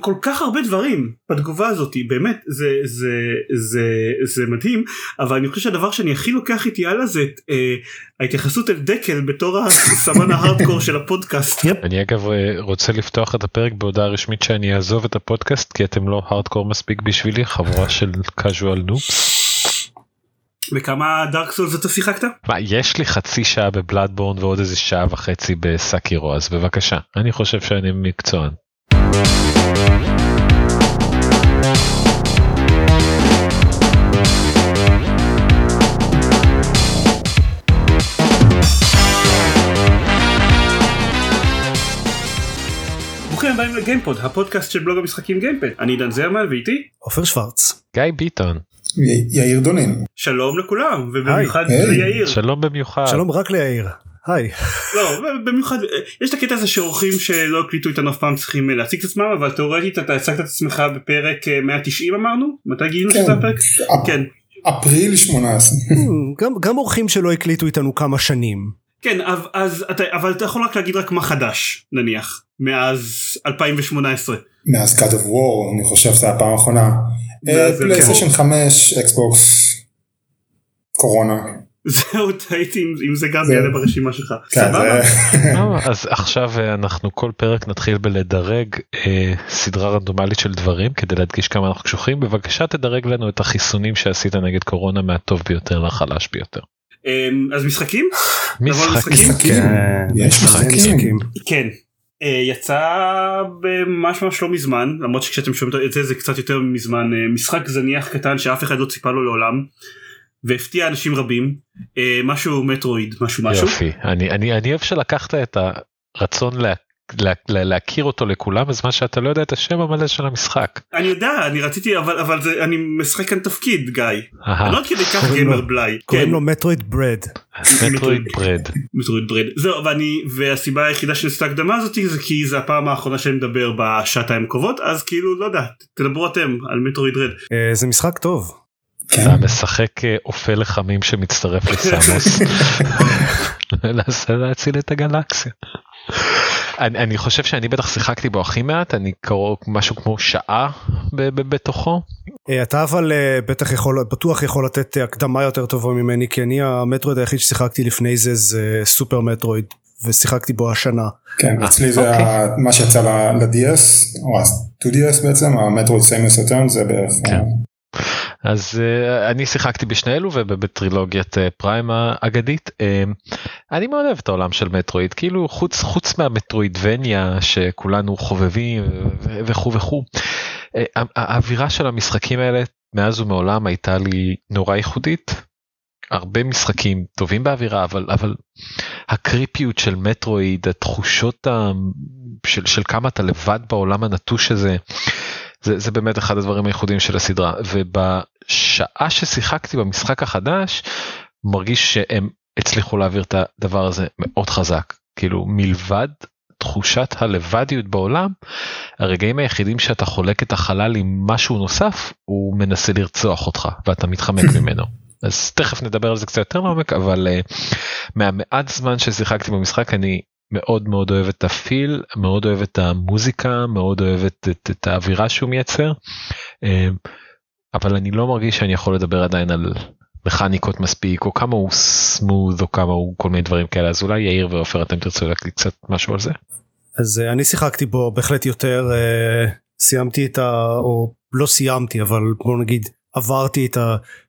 כל כך הרבה דברים בתגובה הזאת באמת זה זה זה זה מדהים אבל אני חושב שהדבר שאני הכי לוקח איתי הלאה זה את אה, ההתייחסות אל דקל בתור הסמן ההארדקור של הפודקאסט. אני אגב אה, רוצה לפתוח את הפרק בהודעה רשמית שאני אעזוב את הפודקאסט כי אתם לא הארדקור מספיק בשבילי חבורה של casual נופס. וכמה דארק סולס אתה שיחקת? מה, יש לי חצי שעה בבלאדבורן ועוד איזה שעה וחצי בסאקירו אז בבקשה אני חושב שאני מקצוען. ברוכים הבאים לגיימפוד הפודקאסט של בלוג המשחקים גיימפד אני דן זרמן ואיתי עופר שוורץ. גיא ביטון. יאיר דונין. שלום לכולם ובמיוחד. ליאיר. שלום במיוחד. שלום רק ליאיר. היי. לא במיוחד יש את הקטע הזה שאורחים שלא הקליטו איתנו אף פעם צריכים אה, להציג את עצמם אבל תאורטית אתה הצגת את עצמך בפרק אה, 190 אמרנו מתי גילינו כן. שזה הפרק? כן. אפריל 18. גם גם אורחים שלא הקליטו איתנו כמה שנים. כן אז אתה אבל אתה יכול רק להגיד רק מה חדש נניח מאז 2018 מאז God of War אני חושב שזה הפעם האחרונה. פלייסטיישן 5 אקסבוקס קורונה. זהו טעיתי אם זה גם זה- יעלה ברשימה שלך. כן, סבבה. אז עכשיו אה, אנחנו כל פרק נתחיל בלדרג אה, סדרה רנדומלית של דברים כדי להדגיש כמה אנחנו קשוחים בבקשה תדרג לנו את החיסונים שעשית נגד קורונה מהטוב ביותר לחלש ביותר. אמ, אז משחקים? משחקים. יש משחקים. משחקים. כן. אה, יצא ממש ממש לא מזמן למרות שכשאתם שומעים את זה זה קצת יותר מזמן משחק זניח קטן שאף אחד לא ציפה לו לעולם והפתיע אנשים רבים אה, משהו מטרואיד משהו משהו יופי אני אני אני אוהב שלקחת את הרצון לה, לה, לה, להכיר אותו לכולם בזמן שאתה לא יודע את השם המלא של המשחק. אני יודע אני רציתי אבל אבל זה אני משחק כאן תפקיד גיא אהה, אני לא כדי כך קוראים גיימר לו- בלאי כן קוראים לו מטרויד ברד. מטרואיד ברד. מטרואיד ברד זהו ואני והסיבה היחידה שאני עושה את ההקדמה הזאת זה כי זה הפעם האחרונה שאני מדבר בשעתיים הקרובות אז כאילו לא יודע תדברו אתם על מטרואיד רד אה, זה משחק טוב. כן. אתה משחק אה, אופה לחמים שמצטרף לסמוס. מנסה להציל את הגלקסיה. אני, אני חושב שאני בטח שיחקתי בו הכי מעט אני קרוב משהו כמו שעה ב- ב- בתוכו אה, אתה אבל אה, בטח יכול בטוח יכול לתת הקדמה יותר טובה ממני כי אני המטרויד היחיד ששיחקתי לפני זה זה סופר מטרויד ושיחקתי בו השנה. כן, אצלי זה אוקיי. מה שיצא ל-DS, או ה-2DS בעצם, המטרויד סיימוס אטרן זה בערך. אה, אז uh, אני שיחקתי בשני אלו ובטרילוגיית uh, פריים האגדית. uh, אני מאוד אוהב את העולם של מטרואיד כאילו חוץ חוץ מהמטרואידבניה שכולנו חובבים וכו' וכו' uh, האווירה של המשחקים האלה מאז ומעולם הייתה לי נורא ייחודית. הרבה משחקים טובים באווירה אבל אבל הקריפיות של מטרואיד התחושות ה... של, של כמה אתה לבד בעולם הנטוש הזה זה, זה באמת אחד הדברים הייחודיים של הסדרה ובשעה ששיחקתי במשחק החדש מרגיש שהם הצליחו להעביר את הדבר הזה מאוד חזק. כאילו מלבד תחושת הלבדיות בעולם הרגעים היחידים שאתה חולק את החלל עם משהו נוסף הוא מנסה לרצוח אותך ואתה מתחמק ממנו. אז תכף נדבר על זה קצת יותר לעומק אבל uh, מהמעט זמן ששיחקתי במשחק אני מאוד מאוד אוהב את הפיל מאוד אוהב את המוזיקה מאוד אוהב את, את, את האווירה שהוא מייצר. אה, אבל אני לא מרגיש שאני יכול לדבר עדיין על מכניקות מספיק או כמה הוא סמוד או כמה הוא כל מיני דברים כאלה. אז אולי יאיר ועופר אתם תרצו להקליט קצת משהו על זה. אז אה, אני שיחקתי בו בהחלט יותר אה, סיימתי את ה... או לא סיימתי אבל בוא נגיד עברתי את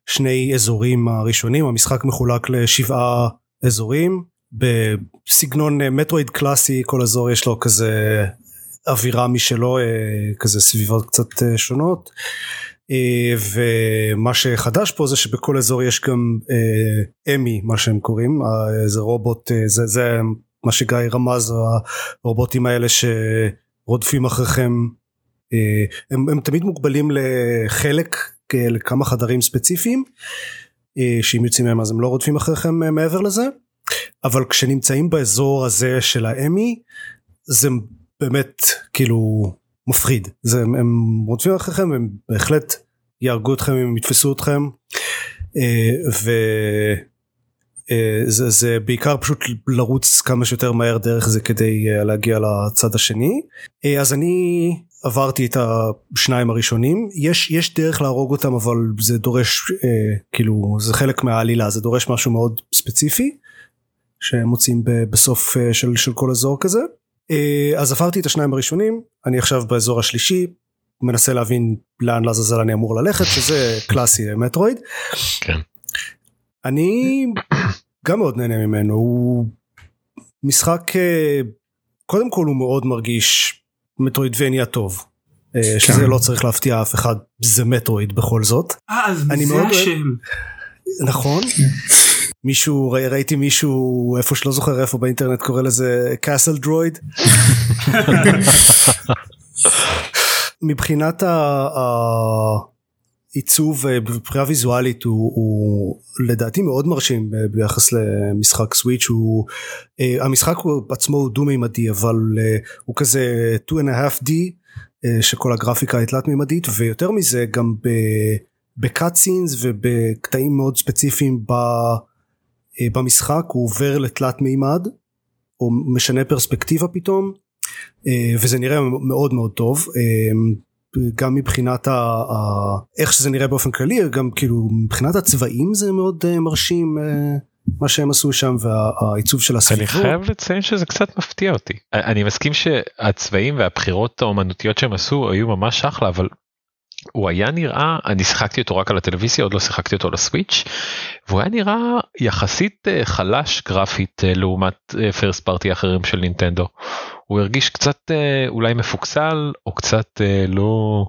השני אזורים הראשונים. המשחק מחולק לשבעה אזורים. בסגנון אה, מטרואיד קלאסי כל אזור יש לו כזה אווירה משלו כזה סביבות קצת שונות ומה שחדש פה זה שבכל אזור יש גם אה, אמי מה שהם קוראים אה, זה רובוט אה, זה, זה מה שגיא רמז הרובוטים האלה שרודפים אחריכם. אה, הם, הם תמיד מוגבלים לחלק אה, לכמה חדרים ספציפיים אה, שאם יוצאים מהם אז הם לא רודפים אחריכם אה, מעבר לזה. אבל כשנמצאים באזור הזה של האמי זה באמת כאילו מפחיד. זה הם, רודפים אחריכם הם בהחלט יהרגו אתכם אם יתפסו אתכם. אה, ו... אה, זה, בעיקר פשוט לרוץ כמה שיותר מהר דרך זה כדי אה, להגיע לצד השני. אז אני עברתי את השניים הראשונים. יש יש דרך להרוג אותם אבל זה דורש כאילו זה חלק מהעלילה. זה דורש משהו מאוד ספציפי שמוצאים בסוף של, של כל אזור כזה אז עברתי את השניים הראשונים אני עכשיו באזור השלישי מנסה להבין לאן לעזאזל אני אמור ללכת שזה קלאסי מטרואיד. כן. אני גם מאוד נהנה ממנו הוא משחק אה, קודם כל הוא מאוד מרגיש מטרואידבניה טוב. אה, שזה כן. לא צריך להפתיע אף אחד זה מטרואיד בכל זאת אה אז אני זה השם. נכון מישהו ראי- ראיתי מישהו איפה שלא זוכר איפה באינטרנט קורא לזה קאסל דרויד. מבחינת העיצוב אה, מבחינה ויזואלית הוא, הוא לדעתי מאוד מרשים ב- ביחס למשחק סוויץ' הוא אה, המשחק הוא עצמו הוא דו מימדי אבל אה, הוא כזה 2 and a half D אה, שכל הגרפיקה היא תלת מימדית ויותר מזה גם. בקאט סינס ובקטעים מאוד ספציפיים ב, אה, במשחק הוא עובר לתלת מימד או משנה פרספקטיבה פתאום אה, וזה נראה מאוד מאוד טוב אה, גם מבחינת ה, ה, איך שזה נראה באופן כללי גם כאילו מבחינת הצבעים זה מאוד אה, מרשים אה, מה שהם עשו שם והעיצוב של אני הסביבות. חייב לציין שזה קצת מפתיע אותי. אני מסכים שהצבעים והבחירות האומנותיות שהם עשו היו ממש אחלה אבל הוא היה נראה אני שיחקתי אותו רק על הטלוויזיה עוד לא שיחקתי אותו לסוויץ' והוא היה נראה יחסית אה, חלש גרפית אה, לעומת פרסט פארטי אחרים של נינטנדו. הוא הרגיש קצת אה, אולי מפוקסל או קצת אה, לא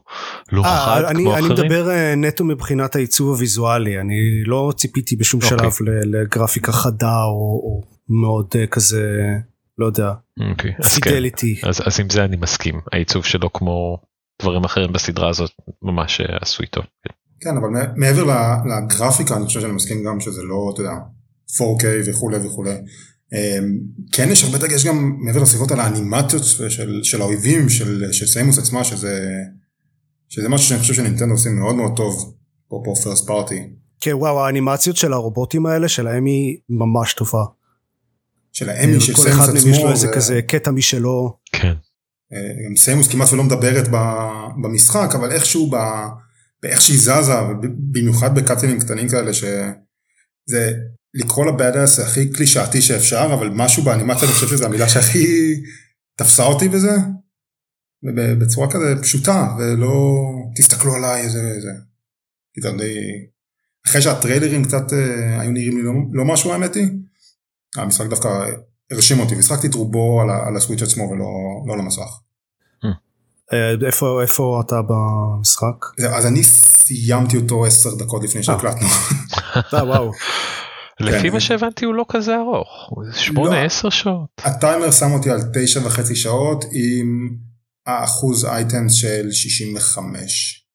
לא אה, חד אני, כמו אני אחרים. מדבר אה, נטו מבחינת העיצוב הוויזואלי אני לא ציפיתי בשום אוקיי. שלב לגרפיקה חדה או, או מאוד אה, כזה לא יודע אוקיי, אז כן. פידליטי. אז, אז עם זה אני מסכים העיצוב שלו כמו דברים אחרים בסדרה הזאת ממש אה, עשוי טוב. כן, אבל מ- מעבר ל- לגרפיקה, אני חושב שאני מסכים גם שזה לא, אתה יודע, 4K וכולי וכולי. כן יש הרבה דגש גם מעבר לסביבות על האנימציות של, של האויבים, של, של סיימוס עצמה, שזה, שזה משהו שאני חושב שנינטנדו עושים מאוד מאוד טוב, פה פה first party. כן וואו האנימציות של הרובוטים האלה שלהם היא ממש טובה. של ה-EMMI של כל סיימוס אחד מהם יש לו עצמו, איזה זה- כזה קטע משלו. כן. גם סיימוס כמעט ולא מדברת במשחק, אבל איכשהו ב... באיך שהיא זזה, במיוחד בקאצינים קטנים כאלה, שזה לקרוא לבאדאס הכי קלישאתי שאפשר, אבל משהו באנימציה, אני חושב שזו המילה שהכי תפסה אותי בזה, בצורה כזה פשוטה, ולא תסתכלו עליי איזה איזה. אחרי שהטריילרים קצת אה, היו נראים לי לא, לא משהו האמת היא, המשחק דווקא הרשים אותי, והשחקתי את רובו על, על הסוויץ' עצמו ולא לא למסך. אה, איפה איפה אתה במשחק? אז אני סיימתי אותו עשר דקות לפני שהקלטנו. אה, וואו. לפי כן. מה שהבנתי הוא לא כזה ארוך. הוא שמונה לא. עשר שעות. הטיימר שם אותי על תשע וחצי שעות עם האחוז אייטמס של 65.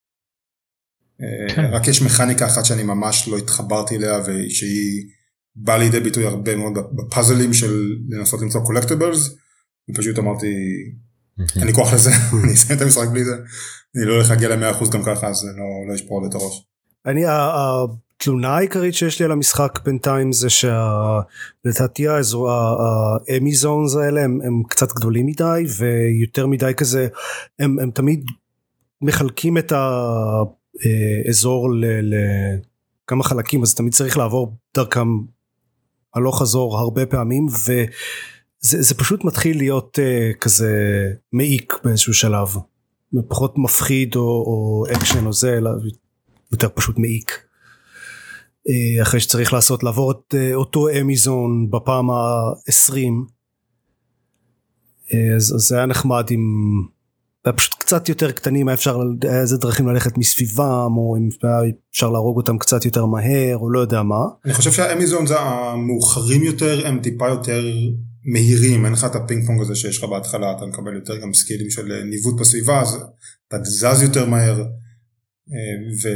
אה, כן. רק יש מכניקה אחת שאני ממש לא התחברתי אליה ושהיא באה לידי ביטוי הרבה מאוד בפאזלים של לנסות למצוא קולקטיבלס. ופשוט אמרתי אין לי כוח לזה, אני אסיים את המשחק בלי זה. אני לא הולך להגיע ל-100% גם ככה אז זה לא לא ישבור לי את הראש. אני התלונה העיקרית שיש לי על המשחק בינתיים זה שלדעתי האמי זונס האלה הם, הם קצת גדולים מדי ויותר מדי כזה הם, הם תמיד מחלקים את האזור לכמה חלקים אז תמיד צריך לעבור דרכם הלוך חזור הרבה פעמים וזה זה פשוט מתחיל להיות אה, כזה מעיק באיזשהו שלב פחות מפחיד או, או אקשן או זה אלא יותר פשוט מעיק. אה, אחרי שצריך לעשות לעבור את אה, אותו EMMI zone בפעם ה-20 אז, אז זה היה נחמד אם פשוט קצת יותר קטנים היה אפשר איזה דרכים ללכת מסביבם או אם אפשר להרוג אותם קצת יותר מהר או לא יודע מה אני חושב שה-EMMI zones המאוחרים יותר הם טיפה יותר מהירים אין לך את הפינג פונג הזה שיש לך בהתחלה אתה מקבל יותר גם סקילים של אה, ניווט בסביבה אז אתה זז יותר מהר אה, ו...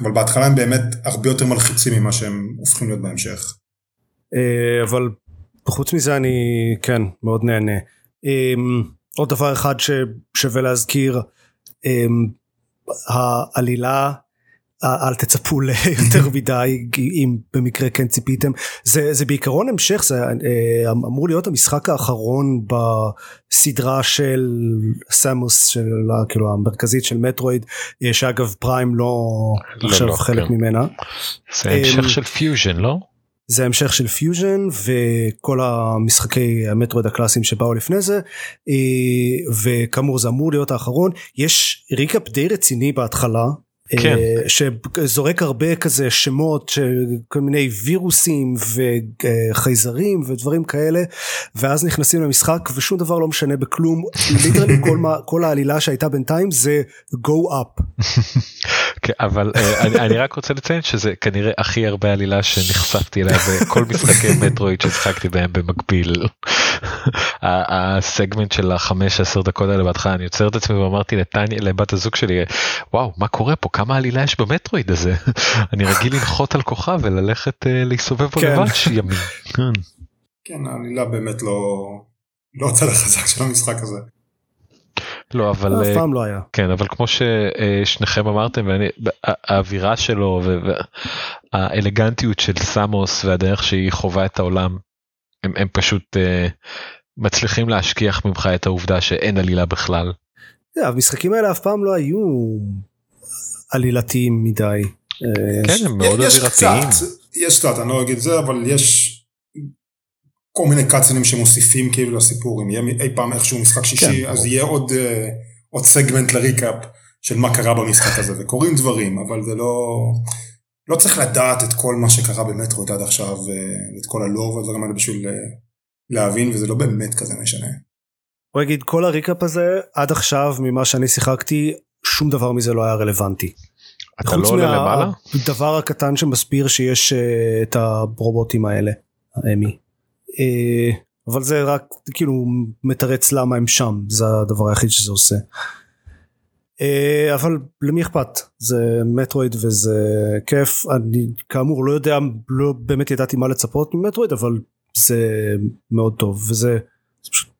אבל בהתחלה הם באמת הרבה יותר מלחיצים ממה שהם הופכים להיות בהמשך. אה, אבל חוץ מזה אני כן מאוד נהנה. עוד דבר אחד ששווה להזכיר אה, העלילה אל תצפו ליותר מדי אם במקרה כן ציפיתם זה זה בעיקרון המשך זה אה, אמור להיות המשחק האחרון בסדרה של סמוס של כאילו המרכזית של Metroid אה, שאגב Prime לא, לא עכשיו לא, חלק כן. ממנה זה המשך אמ, של פיוז'ן לא? זה המשך של פיוז'ן וכל המשחקי ה-Metroid הקלאסיים שבאו לפני זה אה, וכאמור זה אמור להיות האחרון יש recap די רציני בהתחלה. כן. אה, שזורק הרבה כזה שמות כל מיני וירוסים וחייזרים ודברים כאלה ואז נכנסים למשחק ושום דבר לא משנה בכלום literally כל, מה- כל העלילה שהייתה בינתיים זה go up כן, אבל אה, אני, אני רק רוצה לציין שזה כנראה הכי הרבה עלילה שנחשפתי אליה בכל משחקי Metroid ששיחקתי בהם במקביל. הסגמנט של החמש עשר דקות האלה בהתחלה אני עוצר את עצמי ואמרתי לטניה לבת הזוג שלי וואו מה קורה פה כמה עלילה יש במטרואיד הזה אני רגיל לנחות על כוכב וללכת אה, להסתובב בו כן. לבד ימים. כן. כן, העלילה באמת לא... לא הצד החזק של המשחק הזה. לא אבל אף אה, פעם לא היה. כן אבל כמו ששניכם אמרתם ואני, האווירה שלו והאלגנטיות של סמוס והדרך שהיא חווה את העולם הם, הם פשוט uh, מצליחים להשכיח ממך את העובדה שאין עלילה בכלל. Yeah, המשחקים האלה אף פעם לא היו עלילתיים מדי. כן הם מאוד. קצת, יש קצת, אני לא אגיד זה, אבל יש כל מיני קאצינים שמוסיפים כאילו לסיפור, אם יהיה אי פעם איכשהו משחק שישי, כן. אז יהיה עוד, אה, עוד סגמנט לריקאפ של מה קרה במשחק הזה, וקורים דברים, אבל זה לא... לא צריך לדעת את כל מה שקרה במטרויד עד עכשיו, אה, את כל הלור והדברים האלה בשביל אה, להבין, וזה לא באמת כזה משנה. בוא נגיד כל הריקאפ הזה עד עכשיו ממה שאני שיחקתי שום דבר מזה לא היה רלוונטי. אתה לא עולה למעלה? הדבר הקטן שמסביר שיש אה, את הרובוטים האלה, האמי. אה, אבל זה רק כאילו מתרץ למה הם שם זה הדבר היחיד שזה עושה. אה, אבל למי אכפת זה מטרואיד וזה כיף אני כאמור לא יודע לא באמת ידעתי מה לצפות ממטרואיד אבל זה מאוד טוב וזה זה פשוט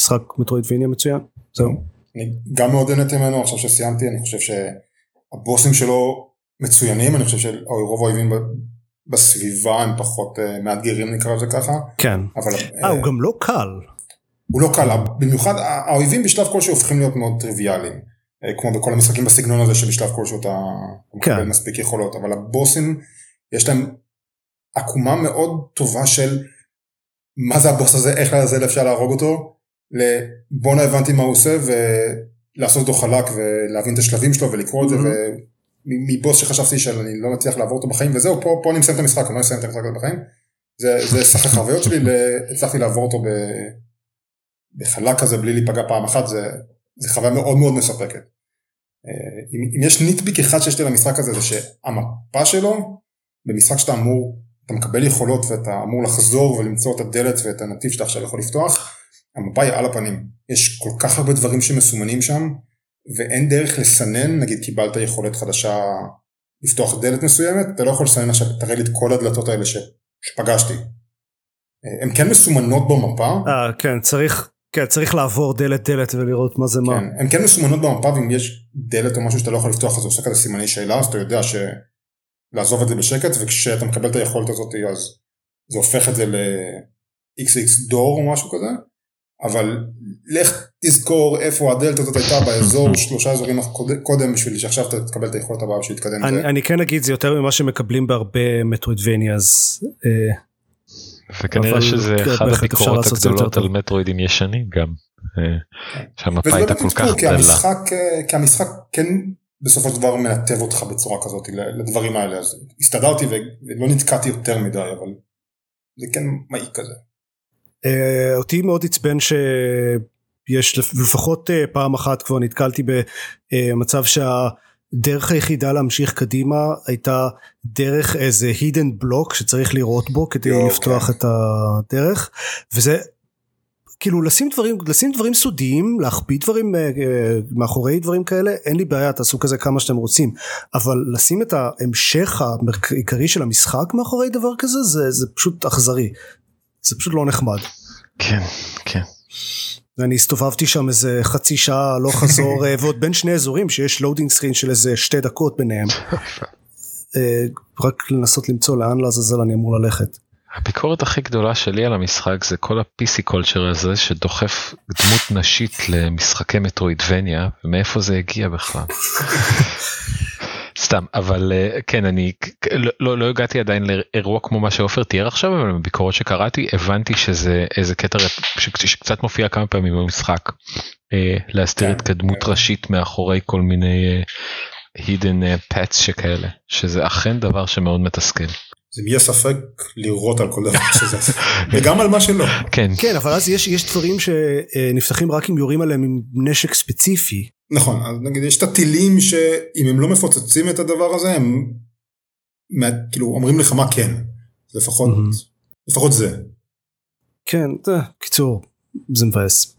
משחק מטרואידבניה מצוין זהו. אני גם מאוד נהניתי ממנו עכשיו שסיימתי, אני חושב שהבוסים שלו מצוינים, אני חושב שרוב האויבים בסביבה הם פחות אה, מאתגרים נקרא לזה ככה, כן. אבל אה אה, הוא גם לא קל. הוא לא קל, במיוחד האויבים בשלב כלשהו הופכים להיות מאוד טריוויאליים, אה, כמו בכל המשחקים בסגנון הזה שבשלב כלשהו אתה מקבל כן. מספיק יכולות, אבל הבוסים יש להם עקומה מאוד טובה של מה זה הבוס הזה, איך לעזאזל אפשר להרוג אותו, לבואנה הבנתי מה הוא עושה ולעשות אותו חלק ולהבין את השלבים שלו ולקרוא את זה. ומבוס שחשבתי שאני לא מצליח לעבור אותו בחיים וזהו פה, פה אני מסיים את המשחק, אני לא אסיים את המשחק הזה בחיים. זה, זה סך החוויות שלי, הצלחתי לעבור אותו ב, בחלק כזה בלי להיפגע פעם אחת, זה, זה חוויה מאוד מאוד מספקת. אה, אם, אם יש ניטביק אחד שיש לי למשחק הזה זה שהמפה שלו במשחק שאתה אמור, אתה מקבל יכולות ואתה אמור לחזור ולמצוא את הדלת ואת הנתיב שאתה עכשיו יכול לפתוח, המפה היא על הפנים. יש כל כך הרבה דברים שמסומנים שם ואין דרך לסנן, נגיד קיבלת יכולת חדשה לפתוח דלת מסוימת, אתה לא יכול לסנן עכשיו, תראה לי את כל הדלתות האלה ש, שפגשתי. אה, הן כן מסומנות במפה, אה כן צריך כן צריך לעבור דלת דלת ולראות מה זה מה. כן, הן כן מסומנות במפה ואם יש דלת או משהו שאתה לא יכול לפתוח אז זה עושה כזה סימני שאלה אז אתה יודע שלעזוב את זה בשקט וכשאתה מקבל את היכולת הזאת אז זה הופך את זה ל-XX דור או משהו כזה אבל לך תזכור איפה הדלת הזאת הייתה באזור שלושה אזורים קוד- קודם בשביל שעכשיו אתה תקבל את היכולת הבאה בשביל להתקדם אני. אני כן אגיד זה יותר ממה שמקבלים בהרבה מטרוידבניאז. אה, וכנראה אבל שזה כן, אפשר הביקורות הגדולות על. מטרואידים ישנים גם. אה, שהמפה וזה הייתה כל כך דלה. המשחק, אה, כי המשחק כן בסופו של דבר מנתב אותך בצורה כזאת לדברים האלה אז הסתדרתי ולא נתקעתי יותר מדי אבל זה כן מעיק כזה. אה, אותי מאוד עצבן שיש לפ- לפחות אה, פעם אחת כבר נתקלתי במצב שהדרך היחידה להמשיך קדימה הייתה דרך איזה hidden block שצריך לראות בו כדי יואו, לפתוח כן. את הדרך וזה כאילו לשים דברים לשים דברים סודיים להחביא דברים אה, אה, מאחורי דברים כאלה אין לי בעיה תעשו כזה כמה שאתם רוצים אבל לשים את ההמשך העיקרי של המשחק מאחורי דבר כזה זה זה פשוט אכזרי זה פשוט לא נחמד. כן, כן. אני הסתובבתי שם איזה חצי שעה הלוך חזור אה, ועוד בין שני אזורים שיש loading screen של איזה שתי דקות ביניהם. רק לנסות למצוא לאן לעזאזל אני אמור ללכת. הביקורת הכי גדולה שלי על המשחק זה כל ה-PC culture הזה שדוחף דמות נשית למשחקי Metroidvania ומאיפה זה הגיע בכלל. סתם אבל אה, כן אני לא, לא, לא הגעתי עדיין לאירוע כמו מה שעופר תיאר עכשיו אבל בביקורות שקראתי הבנתי שזה איזה קטע שקצת מופיע כמה פעמים במשחק אה, להסתיר כן, התקדמות כן. ראשית מאחורי כל מיני uh, hidden pets שכאלה שזה אכן דבר שמאוד מתסכל. זה יהיה ספק לראות על כל דבר שזה וגם על מה שלא. כן. כן אבל אז יש יש דברים שנפתחים רק אם יורים עליהם עם נשק ספציפי. נכון אז נגיד יש את הטילים שאם הם לא מפוצצים את הדבר הזה הם כאילו אומרים לך מה כן לפחות לפחות זה. כן קיצור זה מבאס.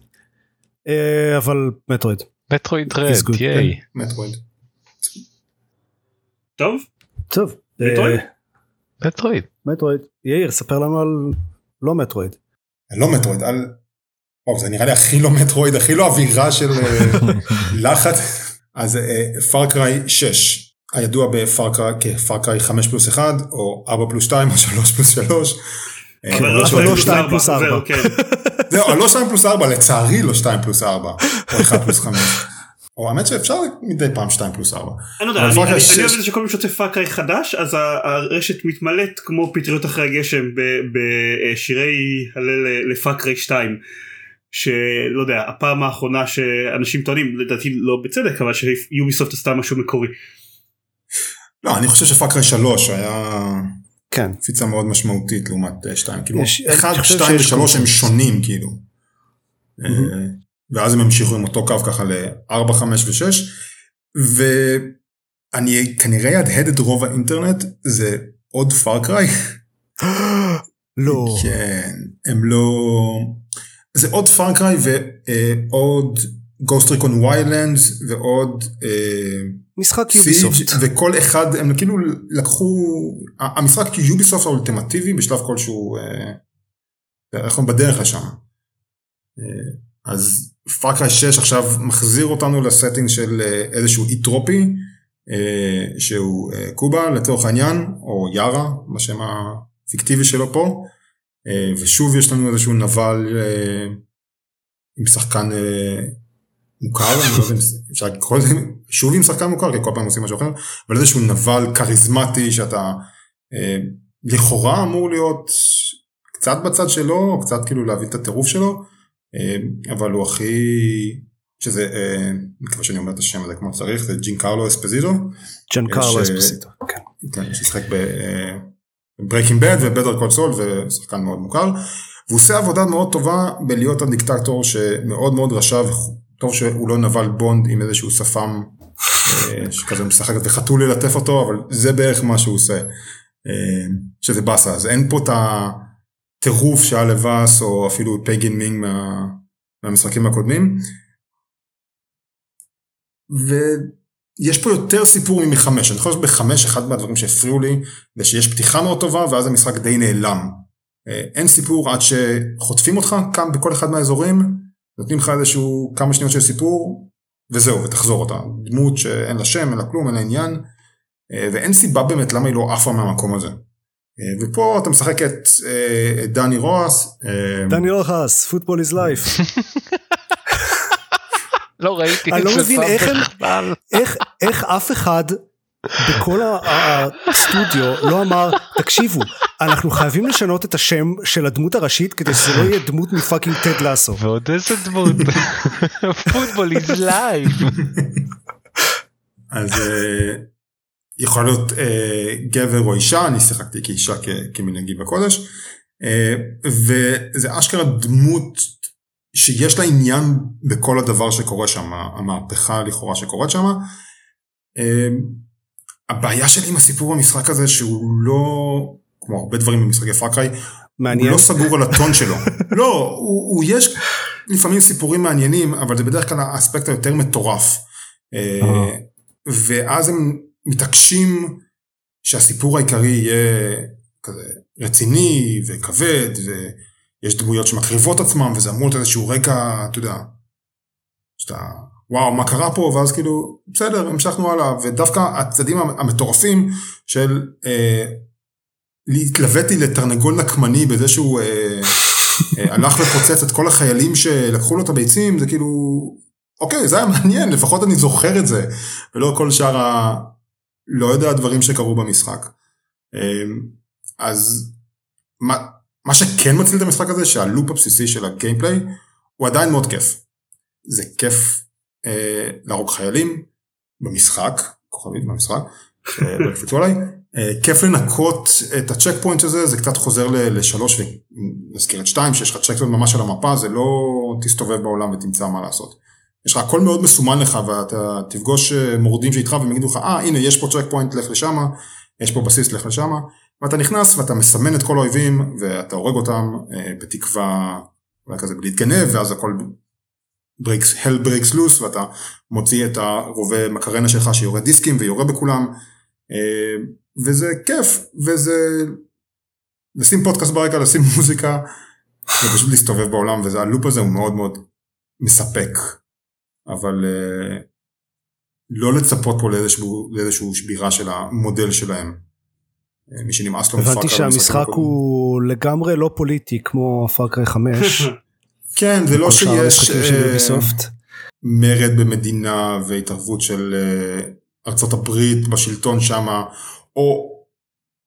אה, אבל Metroid. Metroid Dread ייי. Metroid. טוב. טוב. Metroid. אה, Metroid. Metroid. יאיר ספר לנו על לא Metroid. לא Metroid על. וואו, זה נראה לי הכי לא Metroid הכי לא אווירה של אה, לחץ אז Far Cry 6 הידוע ב-Far Cry כ-Far Cry 5 פלוס 1 או 4 פלוס 2 או 3 פלוס 3. אבל לא 2 פלוס 4. זהו, לא 2 פלוס 4 לצערי לא 2 פלוס 4 או 1 פלוס 5. או האמת שאפשר מדי פעם 2 פלוס 4. אני לא יודע, אני אוהב את זה שכל פעם שיוצא Far Cry חדש אז הרשת מתמלאת כמו פטריות אחרי הגשם בשירי הלל ל-Far Cry 2. שלא יודע הפעם האחרונה שאנשים טוענים לדעתי לא בצדק אבל ש-Ubisoft עשתה משהו מקורי. לא אני חושב ש Far Cry 3 היה כן. קפיצה מאוד משמעותית לעומת 2 כאילו 1, 2 ו-3 הם שונים כאילו. ואז הם המשיכו עם אותו קו ככה ל-4, 5 ו-6 ואני כנראה אהדהד את רוב האינטרנט זה עוד Far Cry. לא. כן, הם לא... זה עוד פארקריי ועוד Ghost Recon Wildlands ועוד אה, משחק Ubisoft וכל אחד הם כאילו לקחו המשחק Ubisoft האולטימטיבי בשלב כלשהו אנחנו אה, בדרך לשם. אה, אז Far Cry 6 עכשיו מחזיר אותנו ל setting של איזשהו אי טרופי שהוא קובה לצורך העניין או יארה בשם הפיקטיבי שלו פה. אה, ושוב יש לנו איזשהו נבל אה, עם שחקן אה, מוכר, אני לא יודע אפשר לקרוא לזה, שוב עם שחקן מוכר, כי כל פעם עושים משהו אחר, אבל איזשהו נבל כריזמטי שאתה לכאורה אמור להיות קצת בצד שלו, או קצת כאילו להבין את הטירוף שלו, אבל הוא הכי, שזה, אני מקווה שאני אומר את השם הזה כמו שצריך, זה ג'יאנקרלו אספוזיטו. ג'יאנקרלו אספוזיטו, כן. כן, ששיחק ב... Breaking Bad ו Better Call Saul זה שחקן מאוד מוכר. והוא עושה עבודה מאוד טובה בלהיות הדיקטטור שמאוד מאוד רשע וטוב שהוא לא נבל בונד עם איזשהו שפם אה, שכזה משחק וחתול ללטף אותו אבל זה בערך מה שהוא עושה אה, שזה באסה אז אין פה את הטירוף שהיה לבאס או אפילו פייגן מינג מה, מהמשחקים הקודמים. ו... יש פה יותר סיפור ממחמש, אני חושב שבחמש אחד מהדברים שהפריעו לי זה שיש פתיחה מאוד טובה ואז המשחק די נעלם. אה, אין סיפור עד שחוטפים אותך כאן בכל אחד מהאזורים, נותנים לך איזשהו כמה שניות של סיפור וזהו ותחזור אותה. דמות שאין לה שם, אין לה כלום, אין לה עניין אה, ואין סיבה באמת למה היא לא עפה מהמקום הזה. אה, ופה אתה משחק את דני רועס. דני רועס, פוטבול איז לייף. לא ראיתי אני לא מבין איך הם, איך, איך אף אחד בכל הסטודיו לא אמר תקשיבו אנחנו חייבים לשנות את השם של הדמות הראשית כדי שזה לא יהיה דמות מ fucking Ted Lasso. ועוד איזה דמות? Football is life. אז אה, יכול להיות אה, גבר או אישה אני שיחקתי כאישה כמנהגי בקודש אה, וזה אשכרה דמות שיש לה עניין בכל הדבר שקורה שם, המהפכה לכאורה שקורית שם. אמ, הבעיה שלי עם הסיפור במשחק הזה שהוא לא, כמו הרבה דברים במשחקי פאקריי, מעניין. הוא לא סגור על הטון שלו. לא, הוא, הוא יש לפעמים סיפורים מעניינים, אבל זה בדרך כלל האספקט היותר מטורף. אה. ואז הם מתעקשים שהסיפור העיקרי יהיה כזה רציני וכבד, ו... יש דמויות שמקריבות עצמם וזה אמור לתת איזשהו רקע, אתה יודע, שאתה, וואו, מה קרה פה, ואז כאילו, בסדר, המשכנו הלאה, ודווקא הצדדים המטורפים של אה, התלוויתי לתרנגול נקמני בזה שהוא אה, אה, הלך ופוצץ את כל החיילים שלקחו לו את הביצים, זה כאילו, אוקיי, זה היה מעניין, לפחות אני זוכר את זה, ולא כל שאר ה... לא יודע, הדברים שקרו במשחק. אה, אז מה, מה שכן מציל את המשחק הזה, שה loop הבסיסי של ה gameplay, הוא עדיין מאוד כיף. זה כיף אה, להרוג חיילים במשחק, כוכבית במשחק, לא יקפצו עליי, אה, כיף לנקות את ה checkpoint הזה, זה קצת חוזר לשלוש ונזכיר את שתיים, שיש לך checkpoint ממש על המפה, זה לא תסתובב בעולם ותמצא מה לעשות. יש לך הכל מאוד מסומן לך ואתה תפגוש אה, מורדים שאיתך והם יגידו לך, אה הנה יש פה checkpoint, לך לשמה, יש פה בסיס, לך לשמה, ואתה נכנס ואתה מסמן את כל האויבים ואתה הורג אותם אה, בתקווה, אולי כזה להתגנב, ואז הכל breaks, hell breaks loose ואתה מוציא את הרובה מקרנה שלך שיורה דיסקים ויורה בכולם. וזה כיף, וזה לשים פודקאסט ברקע, לשים מוזיקה, ופשוט להסתובב בעולם, והלופ הזה הוא מאוד מאוד מספק, אבל uh, לא לצפות פה לאיזשהו, לאיזשהו שבירה של המודל שלהם. אה, מי שנמאס לו מפאקר. הבנתי שהמשחק הוא לגמרי לא פוליטי כמו פאקרי 5. כן, זה לא שיש uh, מרד במדינה והתערבות של ארצות הברית בשלטון שמה, או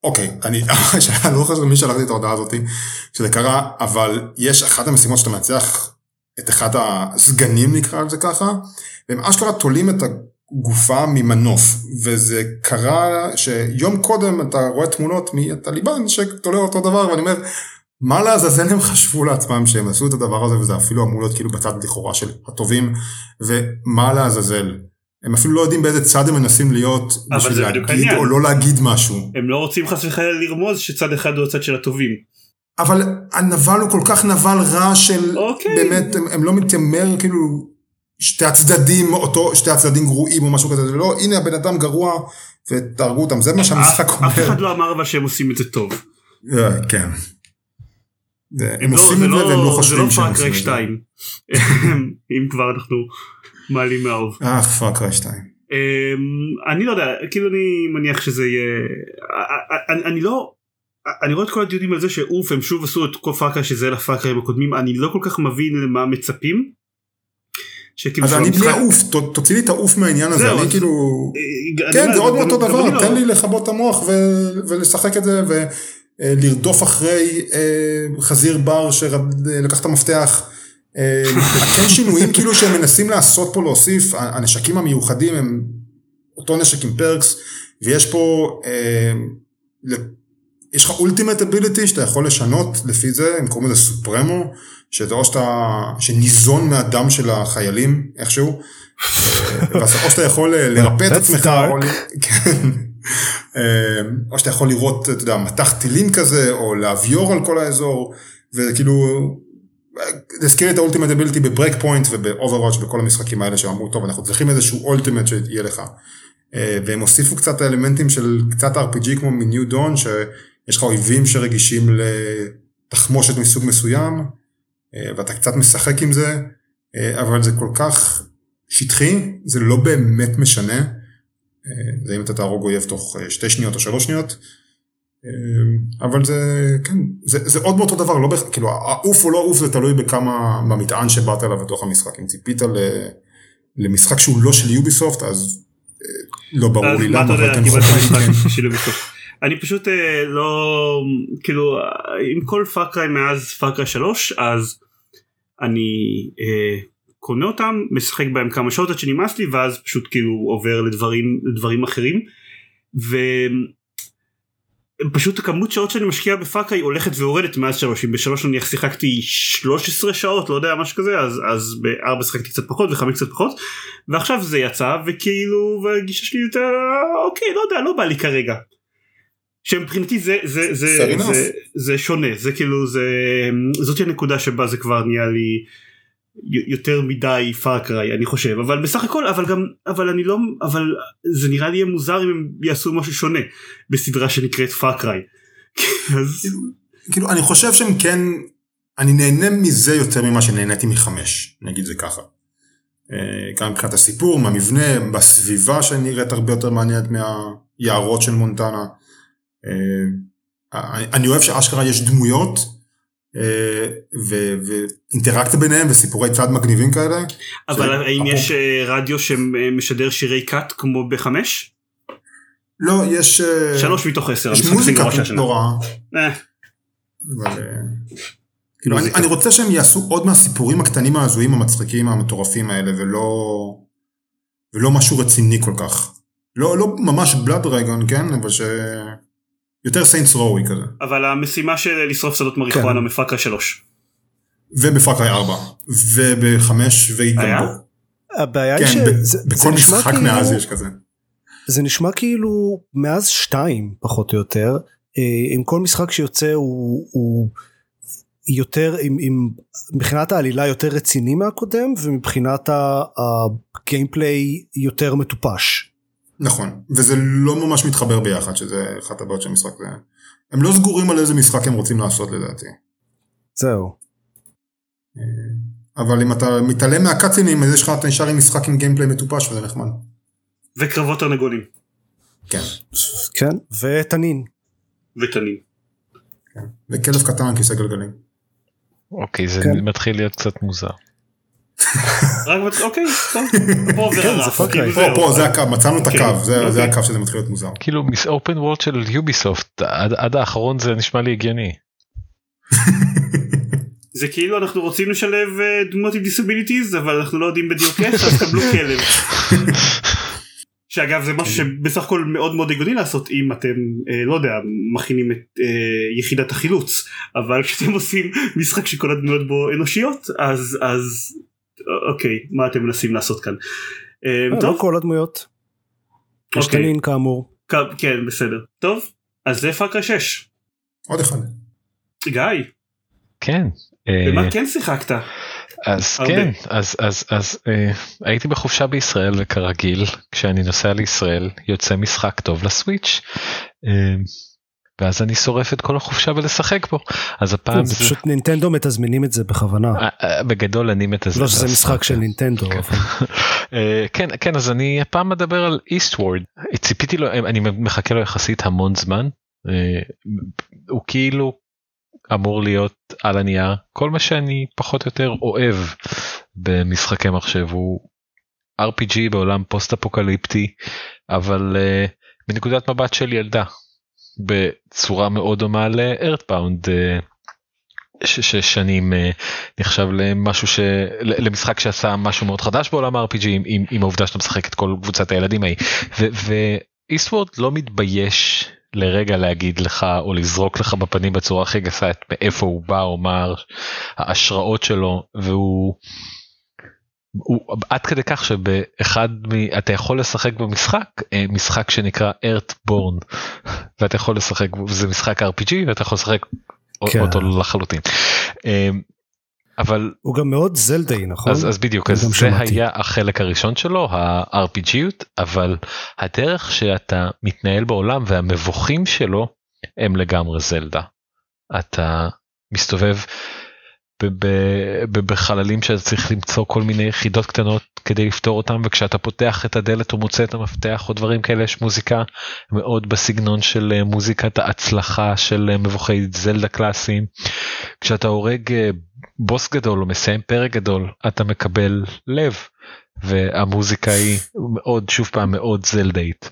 אוקיי, אני לא חושב מי שלחתי את ההודעה הזאתי שזה קרה, אבל יש אחת המשימות שאתה מנצח את אחד הסגנים נקרא לזה ככה, והם אשכרה תולים את הגופה ממנוף, וזה קרה שיום קודם אתה רואה תמונות מהטליבן שתולה אותו דבר, ואני אומר, מה לעזאזל הם חשבו לעצמם שהם עשו את הדבר הזה, וזה אפילו אמור להיות כאילו בצד לכאורה של הטובים, ומה לעזאזל. הם אפילו לא יודעים באיזה צד הם מנסים להיות בשביל להגיד או לא להגיד משהו. הם לא רוצים חס וחלילה לרמוז שצד אחד הוא הצד של הטובים. אבל הנבל הוא כל כך נבל רע של אוקיי. באמת הם, הם לא מתיימר כאילו שתי הצדדים אותו שתי הצדדים גרועים או משהו כזה לא הנה הבן אדם גרוע ותהרגו אותם זה מה שהמשחק אומר. אף אחד לא אמר אבל שהם עושים את זה טוב. אה, כן. הם לא- עושים את זה והם לא חושבים שהם עושים את זה. אם כבר אנחנו מעלים מהאוב. אה פאק ריי 2. אני לא יודע כאילו אני מניח שזה יהיה אני, אני לא אני רואה את כל הדיונים על זה שאוף הם שוב עשו את כל פאקה שזה לפאקרים הקודמים אני לא כל כך מבין למה מצפים. אז אני בלי העוף תוציא לי את העוף מהעניין הזה אני כאילו אה, כן זה עוד מאותו דבר לא- תן לי לכבות את המוח ולשחק את זה ולרדוף אחרי אה, חזיר בר שלקח את המפתח. כן שינויים כאילו שהם מנסים לעשות פה להוסיף, הנשקים המיוחדים הם אותו נשק עם פרקס, ויש פה, אה, יש לך אולטימט אביליטי שאתה יכול לשנות לפי זה, הם קוראים לזה סופרמו, שזה או שאתה, שניזון מהדם של החיילים איכשהו, אה, או שאתה יכול אה, לרפא את עצמך, או, כן, או שאתה יכול לראות, אתה יודע, מטח טילים כזה, או לאביור על כל האזור, וכאילו הזכיר את ה ultimate ability ב Breakpoint וב Overwatch בכל המשחקים האלה שאמרו טוב אנחנו צריכים איזשהו ultimate שיהיה לך. אה, והם הוסיפו קצת אלמנטים של קצת RPG כמו מ New Dawn שיש לך אויבים שרגישים לתחמושת מסוג מסוים אה, ואתה קצת משחק עם זה אה, אבל זה כל כך שטחי זה לא באמת משנה. זה אם אתה תהרוג אויב תוך שתי שניות או שלוש שניות. אבל זה, כן, זה, זה עוד מאותו דבר, לא בכ... כאילו, האוף או לא אוף זה תלוי בכמה, במטען שבאת אליו בתוך המשחק. אם ציפית ל, למשחק שהוא לא של Ubisoft, אז אה, לא ברור לי למה, אבל אתם יכולים... אני פשוט אה, לא, כאילו, עם כל Far Cry מאז Far Cry 3, אז אני אה, קונה אותם, משחק בהם כמה שעות עד שנמאס לי, ואז פשוט כאילו עובר לדברים, לדברים אחרים. ו... פשוט הכמות שעות שאני משקיע בפאקאי הולכת ויורדת מאז שלוש אם בשלוש נניח שיחקתי 13 שעות לא יודע משהו כזה אז אז בארבע שיחקתי קצת פחות וחמש קצת פחות ועכשיו זה יצא וכאילו והגישה שלי יותר אוקיי לא יודע לא בא לי כרגע. שמבחינתי זה זה זה זה, זה, זה שונה זה כאילו זה זאת הנקודה שבה זה כבר נהיה לי יותר מדי פאקריי אני חושב אבל בסך הכל אבל גם אבל אני לא אבל זה נראה לי יהיה מוזר אם הם יעשו משהו שונה בסדרה שנקראת פאקריי. כאילו אני חושב שהם כן אני נהנה מזה יותר ממה שנהניתי מחמש, נגיד זה ככה. אה, גם מבחינת הסיפור, מהמבנה, בסביבה שנראית הרבה יותר מעניינת מהיערות של מונטנה. אה, אני אוהב שאשכרה יש דמויות אה, ואינטראקציה ביניהם וסיפורי צד מגניבים כאלה. אבל האם יש רדיו שמשדר שירי קאט כמו בחמש? לא, יש... שלוש מתוך עשר. יש מוזיקה לא רעה. כאילו אני, אני רוצה שהם יעשו עוד מהסיפורים הקטנים ההזויים המצחיקים המצורפים האלה ולא ולא משהו רציני כל כך. לא, לא ממש בלאד דרגון כן אבל ש... יותר סיינטס רואי כזה. אבל המשימה של לשרוף שדות מריחואנה כן. מפאקה 3. ובפאקה 4 וב-5 והיא גם פה. הבעיה כן, היא שבכל משחק כאילו, מאז יש כזה. זה נשמע כאילו מאז 2 פחות או יותר אה, עם כל משחק שיוצא הוא, הוא יותר עם, עם מבחינת העלילה יותר רציני מהקודם ומבחינת הגיימפליי יותר מטופש. נכון וזה לא ממש מתחבר ביחד שזה אחת הבעיות של המשחק זה הם לא סגורים על איזה משחק הם רוצים לעשות לדעתי. זהו. אה, אבל אם אתה מתעלם מהקאצינים אז יש לך אתה נשאר עם משחק עם גיימפליי מטופש וזה נחמד. וקרבות תרנגולים. כן. כן ותנין. ותנין. כן. וכלב קטן על כיסא גלגלים. אוקיי זה כן. מתחיל להיות קצת מוזר. רק אוקיי, פה כן, פה זה הקו מצאנו את הקו זה אוקיי. הקו שזה מתחיל להיות מוזר. כאילו מיס open world של Ubisoft עד האחרון זה נשמע לי הגיוני. זה כאילו אנחנו רוצים לשלב אה, דמות עם disabilities אבל אנחנו לא יודעים בדיוק איך אז קבלו כלב. שאגב זה משהו כן. שבסך הכל מאוד מאוד הגיוני לעשות אם אתם אה, לא יודע מכינים את אה, יחידת החילוץ אבל כשאתם עושים משחק שכל הדמויות בו אנושיות אז אז אוקיי מה אתם מנסים לעשות כאן. אה, לא, כל הדמויות. יש אוקיי. תנין כאמור. כן בסדר טוב אז זה פאקה 6. עוד אחד. גיא. כן. במה אה, כן שיחקת? אז הרבה. כן אז אז אז אה, הייתי בחופשה בישראל וכרגיל כשאני נוסע לישראל יוצא משחק טוב לסוויץ'. אה, ואז אני שורף את כל החופשה ולשחק בו אז הפעם כן, זה פשוט נינטנדו מתזמינים את זה בכוונה. אה, אה, בגדול אני מתזמן לא שזה משחק של נינטנדו אה, כן כן אז אני הפעם מדבר על איסטוורד ציפיתי לו אני מחכה לו יחסית המון זמן. הוא כאילו אמור להיות על הנייר כל מה שאני פחות או יותר אוהב במשחקי מחשב. הוא RPG בעולם פוסט אפוקליפטי אבל uh, מנקודת מבט של ילדה בצורה מאוד דומה לארטבאונד אה, ששנים אה, נחשב למשהו ש... למשחק שעשה משהו מאוד חדש בעולם ה-RPG עם, עם, עם העובדה שאתה משחק את כל קבוצת הילדים ההיא. ואיסטוורד לא מתבייש לרגע להגיד לך או לזרוק לך בפנים בצורה הכי גסה את מאיפה הוא בא או מה ההשראות שלו והוא הוא עד כדי כך שבאחד מ... אתה יכול לשחק במשחק אה, משחק שנקרא ארטבורן ואתה יכול לשחק זה משחק rpg ואתה יכול לשחק כן. אותו לחלוטין. אה, אבל הוא גם מאוד זלדאי נכון אז, אז בדיוק אז זה שמעתי. היה החלק הראשון שלו ה-RPGיות אבל הדרך שאתה מתנהל בעולם והמבוכים שלו הם לגמרי זלדה. אתה מסתובב בחללים שאתה צריך למצוא כל מיני יחידות קטנות כדי לפתור אותם וכשאתה פותח את הדלת או מוצא את המפתח או דברים כאלה יש מוזיקה מאוד בסגנון של אה, מוזיקת ההצלחה של אה, מבוכי זלדה קלאסיים. כשאתה הורג אה, בוס גדול או מסיים פרק גדול אתה מקבל לב והמוזיקה היא מאוד שוב פעם מאוד זלדאית.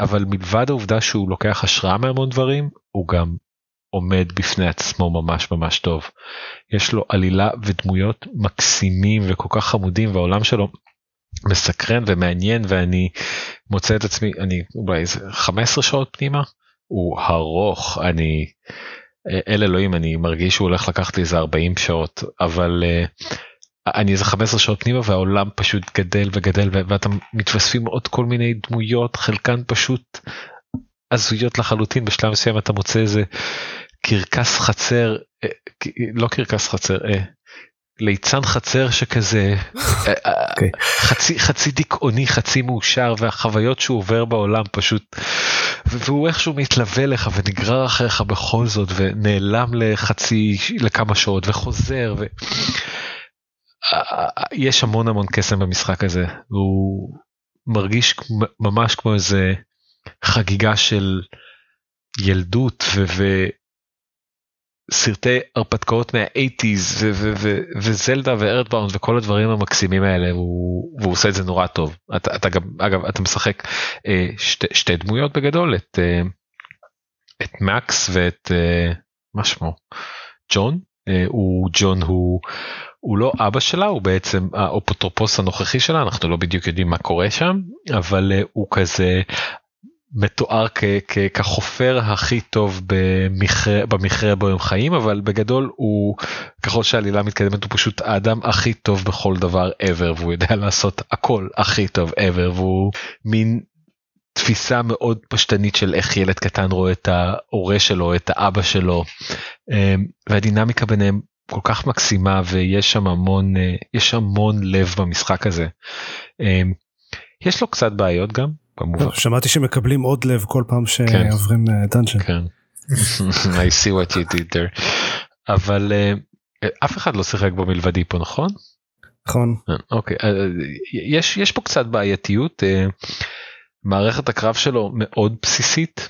אבל מלבד העובדה שהוא לוקח השראה מהמון דברים הוא גם עומד בפני עצמו ממש ממש טוב. יש לו עלילה ודמויות מקסימים וכל כך חמודים והעולם שלו מסקרן ומעניין ואני מוצא את עצמי אני אולי איזה 15 שעות פנימה הוא ארוך אני אל אלוהים אני מרגיש שהוא הולך לקחת לי איזה 40 שעות אבל uh, אני איזה 15 שעות פנימה והעולם פשוט גדל וגדל ואתה מתווספים עוד כל מיני דמויות חלקן פשוט הזויות לחלוטין בשלב מסוים אתה מוצא איזה קרקס חצר אה, לא קרקס חצר אה, ליצן חצר שכזה okay. אה, אוקיי. חצי חצי דיכאוני חצי מאושר והחוויות שהוא עובר בעולם פשוט והוא איכשהו מתלווה אליך ונגרר אחריך בכל זאת ונעלם לחצי לכמה שעות וחוזר. ו... יש המון המון קסם במשחק הזה הוא מרגיש ממש כמו איזה חגיגה של ילדות וסרטי הרפתקאות מה-80's וזלדה וארדבאונד וכל הדברים המקסימים האלה הוא, והוא עושה את זה נורא טוב. אתה, אתה גם אגב אתה משחק אה, שתי, שתי דמויות בגדול את, אה, את מקס ואת אה, מה שמו ג'ון אה, הוא ג'ון הוא הוא לא אבא שלה הוא בעצם האופוטרופוס הנוכחי שלה אנחנו לא בדיוק יודעים מה קורה שם אבל uh, הוא כזה מתואר כחופר הכי טוב במכרה, במכרה בו הם חיים אבל בגדול הוא ככל שהעלילה מתקדמת הוא פשוט האדם הכי טוב בכל דבר ever והוא יודע לעשות הכל הכי טוב ever והוא מין תפיסה מאוד פשטנית של איך ילד קטן רואה את ההורה שלו את האבא שלו אה, והדינמיקה ביניהם כל כך מקסימה ויש שם המון אה, יש המון לב במשחק הזה. אה, יש לו קצת בעיות גם במובן. שמעתי שמקבלים עוד לב כל פעם כן. שעוברים דאנג'ן. כן. I see what you did there. אבל אף אחד לא שיחק בו מלבדי פה נכון? נכון. אוקיי יש יש פה קצת בעייתיות מערכת הקרב שלו מאוד בסיסית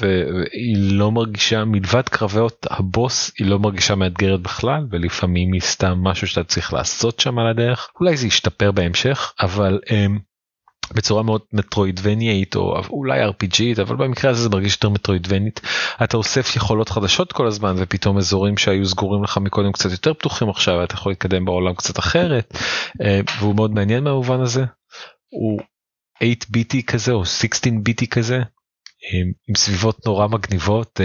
והיא לא מרגישה מלבד קרבות הבוס היא לא מרגישה מאתגרת בכלל ולפעמים היא סתם משהו שאתה צריך לעשות שם על הדרך אולי זה ישתפר בהמשך אבל בצורה מאוד מטרואידבניאית או אולי rpgית אבל במקרה הזה זה מרגיש יותר מטרואידבנית אתה אוסף יכולות חדשות כל הזמן ופתאום אזורים שהיו סגורים לך מקודם קצת יותר פתוחים עכשיו אתה יכול להתקדם בעולם קצת אחרת uh, והוא מאוד מעניין מהמובן הזה. הוא 8 ביטי כזה או 16 ביטי כזה עם, עם סביבות נורא מגניבות.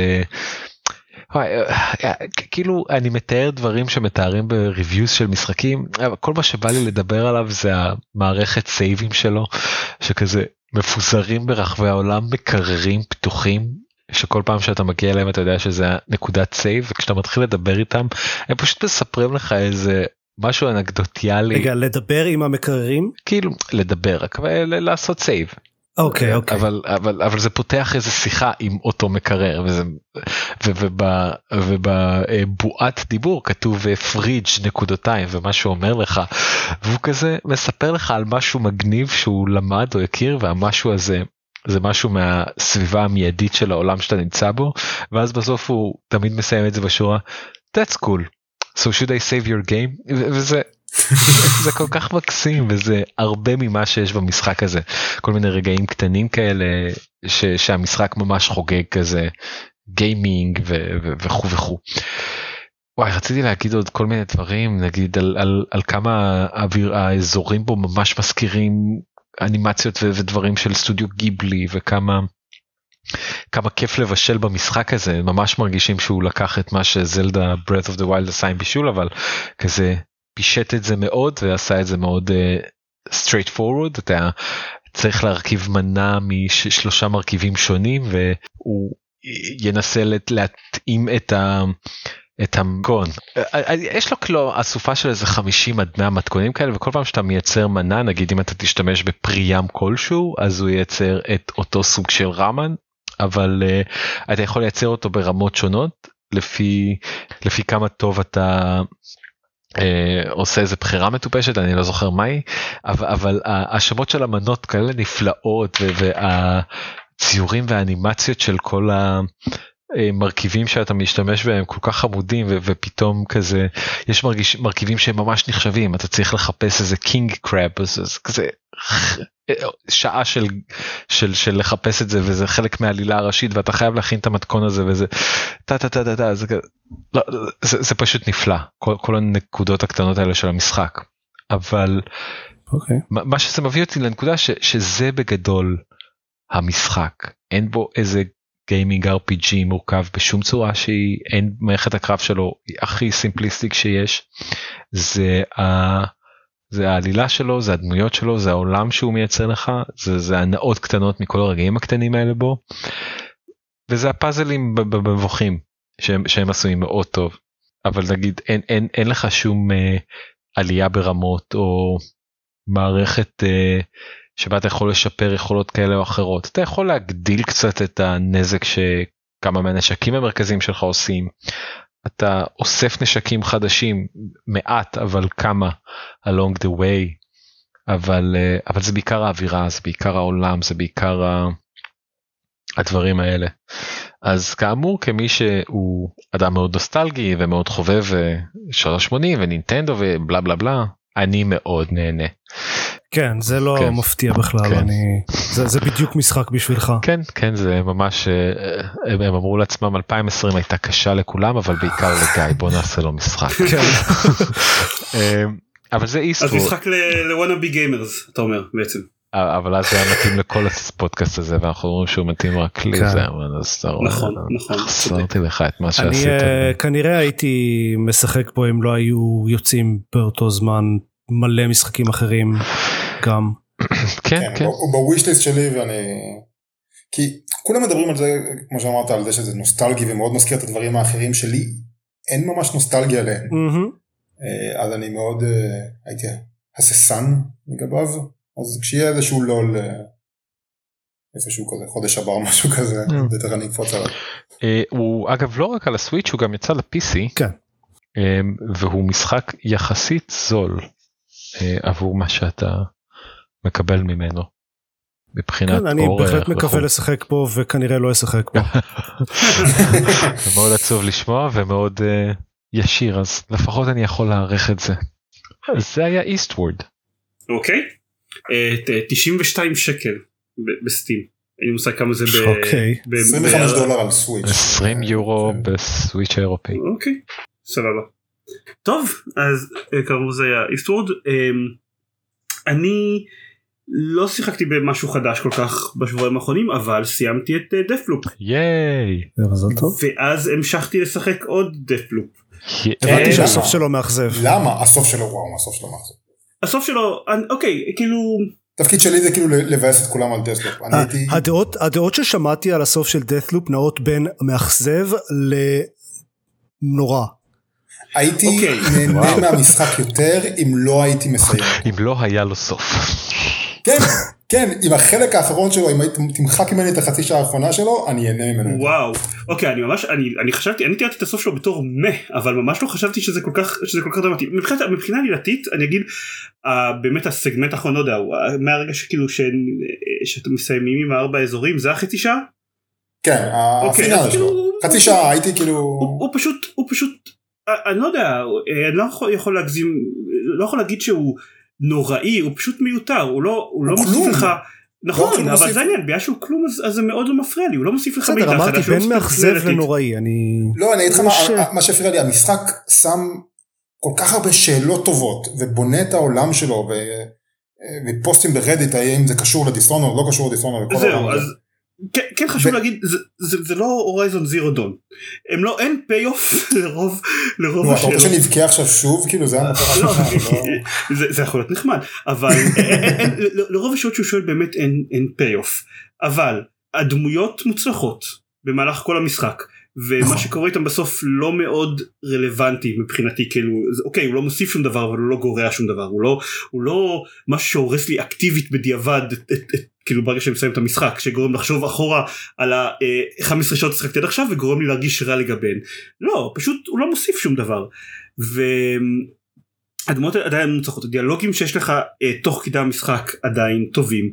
אה, אה, אה, כאילו אני מתאר דברים שמתארים בריוויוס של משחקים כל מה שבא לי לדבר עליו זה המערכת סייבים שלו שכזה מפוזרים ברחבי העולם מקררים פתוחים שכל פעם שאתה מגיע אליהם אתה יודע שזה נקודת save וכשאתה מתחיל לדבר איתם הם פשוט מספרים לך איזה משהו אנקדוטיאלי. רגע לדבר עם המקררים? כאילו לדבר רק לעשות save. אוקיי אוקיי אבל אבל אבל זה פותח איזה שיחה עם אותו מקרר וזה ובבועת דיבור כתוב פריג' נקודותיים ומה שהוא אומר לך והוא כזה מספר לך על משהו מגניב שהוא למד או הכיר והמשהו הזה זה משהו מהסביבה המיידית של העולם שאתה נמצא בו ואז בסוף הוא תמיד מסיים את זה בשורה that's cool. So should I save your game? וזה זה כל כך מקסים וזה הרבה ממה שיש במשחק הזה. כל מיני רגעים קטנים כאלה ש, שהמשחק ממש חוגג כזה גיימינג וכו' וכו'. וואי רציתי להגיד עוד כל מיני דברים נגיד על, על, על כמה האוויר, האזורים בו ממש מזכירים אנימציות ו, ודברים של סטודיו גיבלי וכמה כמה כיף לבשל במשחק הזה ממש מרגישים שהוא לקח את מה שזלדה breath of the wild עשה עם בישול אבל כזה פישט את זה מאוד ועשה את זה מאוד uh, straight forward אתה צריך להרכיב מנה משלושה מרכיבים שונים והוא ינסה להתאים את ה... את המתכון. אה, אה, יש לו כאילו אסופה של איזה 50 עד 100 מתכונים כאלה וכל פעם שאתה מייצר מנה נגיד אם אתה תשתמש בפרי כלשהו אז הוא ייצר את אותו סוג של רמן אבל uh, אתה יכול לייצר אותו ברמות שונות לפי לפי כמה טוב אתה אה, עושה איזה בחירה מטופשת אני לא זוכר מהי אבל, אבל השמות של המנות כאלה נפלאות והציורים והאנימציות של כל המרכיבים שאתה משתמש בהם כל כך חמודים ופתאום כזה יש מרגיש מרכיבים שהם ממש נחשבים אתה צריך לחפש איזה קינג קראב אז כזה שעה של, של, של לחפש את זה וזה חלק מהעלילה הראשית ואתה חייב להכין את המתכון הזה וזה טה טה טה טה טה זה, לא, זה, זה פשוט נפלא כל, כל הנקודות הקטנות האלה של המשחק אבל okay. אוקיי. מה, מה שזה מביא אותי לנקודה ש, שזה בגדול המשחק אין בו איזה gaming rpg מורכב בשום צורה שהיא אין מערכת הקרב שלו הכי סימפליסטיק שיש זה. Uh, זה העלילה שלו זה הדמויות שלו זה העולם שהוא מייצר לך זה, זה הנאות קטנות מכל הרגעים הקטנים האלה בו. וזה הפאזלים במבוכים שהם, שהם עשויים מאוד טוב אבל נגיד אין, אין, אין לך שום אה, עלייה ברמות או מערכת אה, שבה אתה יכול לשפר יכולות כאלה או אחרות אתה יכול להגדיל קצת את הנזק שכמה מהנשקים המרכזיים שלך עושים. אתה אוסף נשקים חדשים מעט אבל כמה along the way אבל אה, אבל זה בעיקר האווירה זה בעיקר העולם זה בעיקר הדברים האלה. אז כאמור כמי שהוא אדם מאוד נוסטלגי ומאוד חובב 380 אה, ונינטנדו ובלה בלה בלה אני מאוד נהנה. כן זה לא כן. מפתיע בכלל כן. אני זה, זה בדיוק משחק בשבילך כן כן זה ממש אה, הם, הם אמרו לעצמם 2020 הייתה קשה לכולם אבל בעיקר לגיא בוא נעשה לו משחק. כן. אמ, אבל זה איסטווד. אז משחק לוואנאבי גיימרס אתה אומר בעצם. אבל אז זה היה מתאים לכל הפודקאסט הזה ואנחנו אומרים שהוא מתאים רק לי כן. זה נכון נכון חסרתי לך את מה שעשית. אני אה, כנראה הייתי משחק פה אם לא היו יוצאים באותו זמן מלא משחקים אחרים גם. כן כן. הוא בווישליסט שלי ואני כי כולם מדברים על זה כמו שאמרת על זה שזה נוסטלגי ומאוד מזכיר את הדברים האחרים שלי אין ממש נוסטלגיה עליהם. אה, אז אני מאוד אה, הייתי הססן לגביו. אז כשיהיה איזשהו לול אה, איפשהו כזה חודש הבא או משהו כזה mm. בטח אני אקפוץ עליו. הוא אגב לא רק על הסוויץ' הוא גם יצא ל-PC כן. והוא משחק יחסית זול עבור מה שאתה מקבל ממנו. מבחינת כן, אני בהחלט מקווה לשחק פה וכנראה לא אשחק פה. מאוד עצוב לשמוע ומאוד ישיר אז לפחות אני יכול להערך את זה. זה היה איסטוורד. אוקיי. 92 שקל ב Steam. אין לי מושג כמה זה ב... אוקיי. 25 דולר על Switch. 20 יורו כן. ב Switch האירופי. אוקיי, סבבה. טוב, אז אה, כאמור זה היה Eastward. אמ, אני לא שיחקתי במשהו חדש כל כך בשבועיים האחרונים אבל סיימתי את Deathloop. אה, ייי. ואז המשכתי לשחק עוד Deathloop. הבנתי שהסוף שלו מאכזב. למה? הסוף שלו וואו, הסוף שלו מאכזב. הסוף שלו אוקיי כאילו תפקיד שלי זה כאילו לבאס את כולם על דאטלופ. הדעות הדעות ששמעתי על הסוף של Deathloop נעות בין מאכזב לנורא. הייתי אוקיי. נהנה מהמשחק יותר אם לא הייתי מסיים. אם לא היה לו סוף. כן. כן, עם החלק האחרון שלו, אם תמחק ממני את החצי שעה האחרונה שלו, אני אהנה ממנו. וואו, אוקיי, אני ממש, אני, אני חשבתי, אני תיארתי את הסוף שלו בתור מה, אבל ממש לא חשבתי שזה כל כך, שזה כל כך דרמטי. מבחינת, מבחינה עלילתית, אני אגיד, uh, באמת הסגמנט האחרון, לא יודע, מהרגע שכאילו ש, שאתם מסיימים עם הארבע אזורים, זה החצי שעה? כן, אוקיי, הפינאל שלו. כאילו, חצי שעה הייתי כאילו... הוא, הוא פשוט, הוא פשוט, אני לא יודע, אני לא יכול להגזים, לא יכול להגיד שהוא... נוראי הוא פשוט מיותר הוא לא הוא לא מוסיף לך נכון לא אבל זה העניין בגלל שהוא כלום אז זה מאוד לא מפריע לי הוא לא מוסיף לך מידע אמרתי בין מאכזב לנוראי אני. לא אני אגיד לך מה שהפריע לי המשחק שם כל כך הרבה שאלות טובות ובונה את העולם שלו ופוסטים ב Reddit האם זה קשור ל Dishonored לא קשור ל Dishonored. זהו אז כן, כן חשוב ו... להגיד זה, זה, זה לא Horizon Zero Dawn הם לא אין pay off לרוב לרוב נו. אתה רוצה שנבכה עכשיו שוב כאילו זה המטרה לא, זה, זה יכול להיות נחמד אבל לרוב השאלות שהוא שואל באמת אין, אין פיי אוף אבל הדמויות מוצלחות במהלך כל המשחק ומה נכון. שקורה איתם בסוף לא מאוד רלוונטי מבחינתי כאילו אוקיי הוא לא מוסיף שום דבר אבל הוא לא גורע שום דבר הוא לא הוא לא משהו שהורס לי אקטיבית בדיעבד את, את, את, כאילו ברגע שאני מסיים את המשחק שגורם לחשוב אחורה על ה-15 שעות ששחקתי עד עכשיו וגורם לי להרגיש רע לגביהן לא פשוט הוא לא מוסיף שום דבר. והדמות עדיין מוצלחות הדיאלוגים שיש לך אה, תוך כדי המשחק עדיין טובים.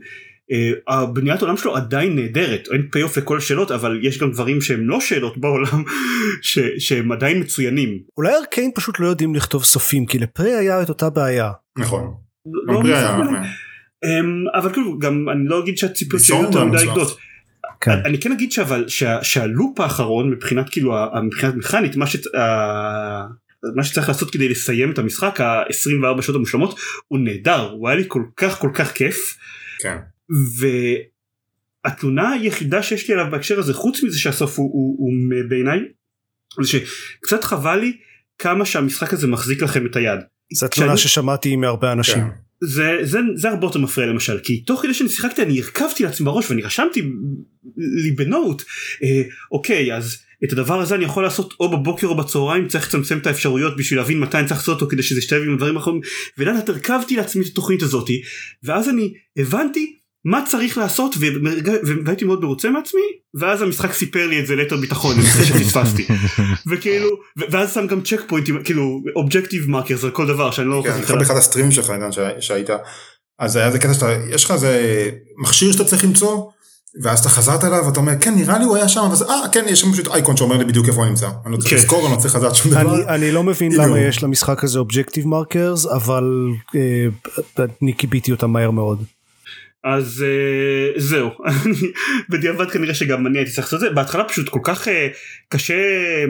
Uh, הבניית עולם שלו עדיין נהדרת אין פי-אוף לכל השאלות אבל יש גם דברים שהם לא שאלות בעולם ש, שהם עדיין מצוינים. אולי ארקיין פשוט לא יודעים לכתוב סופים כי לפרי היה את אותה בעיה. נכון. לא, לא היה, um, אבל כאילו גם אני לא אגיד שהציפיות שלי יותר מדי גדולות. כן. אני כן אגיד שאבל שה, שהלופ האחרון מבחינת כאילו מבחינת מכנית מה, שצ, מה שצריך לעשות כדי לסיים את המשחק ה-24 שעות המושלמות הוא נהדר הוא היה לי כל כך כל כך כיף. כן. והתלונה היחידה שיש לי עליו בהקשר הזה חוץ מזה שהסוף הוא, הוא, הוא בעיניי זה שקצת חבל לי כמה שהמשחק הזה מחזיק לכם את היד. זו תלונה ששמעתי מהרבה אנשים. כן. זה, זה, זה הרבה יותר מפריע למשל כי תוך כדי שאני שיחקתי אני הרכבתי לעצמי בראש ואני רשמתי לי בנוט אה, אוקיי אז את הדבר הזה אני יכול לעשות או בבוקר או בצהריים צריך לצמצם את האפשרויות בשביל להבין מתי אני צריך לעשות אותו כדי שזה ישתלב עם הדברים האחרים ולאט לאט הרכבתי לעצמי את התוכנית הזאתי ואז אני הבנתי מה צריך לעשות והייתי מאוד מרוצה מעצמי ואז המשחק סיפר לי את זה ליתר ביטחון אחרי שפספסתי וכאילו ואז שם גם checkpoint ים כאילו objective markers על כל דבר שאני לא כן, זוכר באחד ה stream ים שלך שהיית אז היה זה קטע שאתה יש לך איזה מכשיר שאתה צריך למצוא ואז אתה חזרת אליו ואתה אומר כן נראה לי הוא היה שם ואז אה כן יש שם פשוט אייקון שאומר לי בדיוק איפה הוא נמצא אני לא צריך כן. לזכור אני לא צריך לדעת שום דבר. אני, אני לא מבין למה. יש למשחק הזה objective markers אבל אה, אני כיביתי אותם מהר מאוד. אז אה, זהו. בדיעבד כנראה שגם אני הייתי צריך לעשות את זה. בהתחלה פשוט כל כך אה, קשה אה,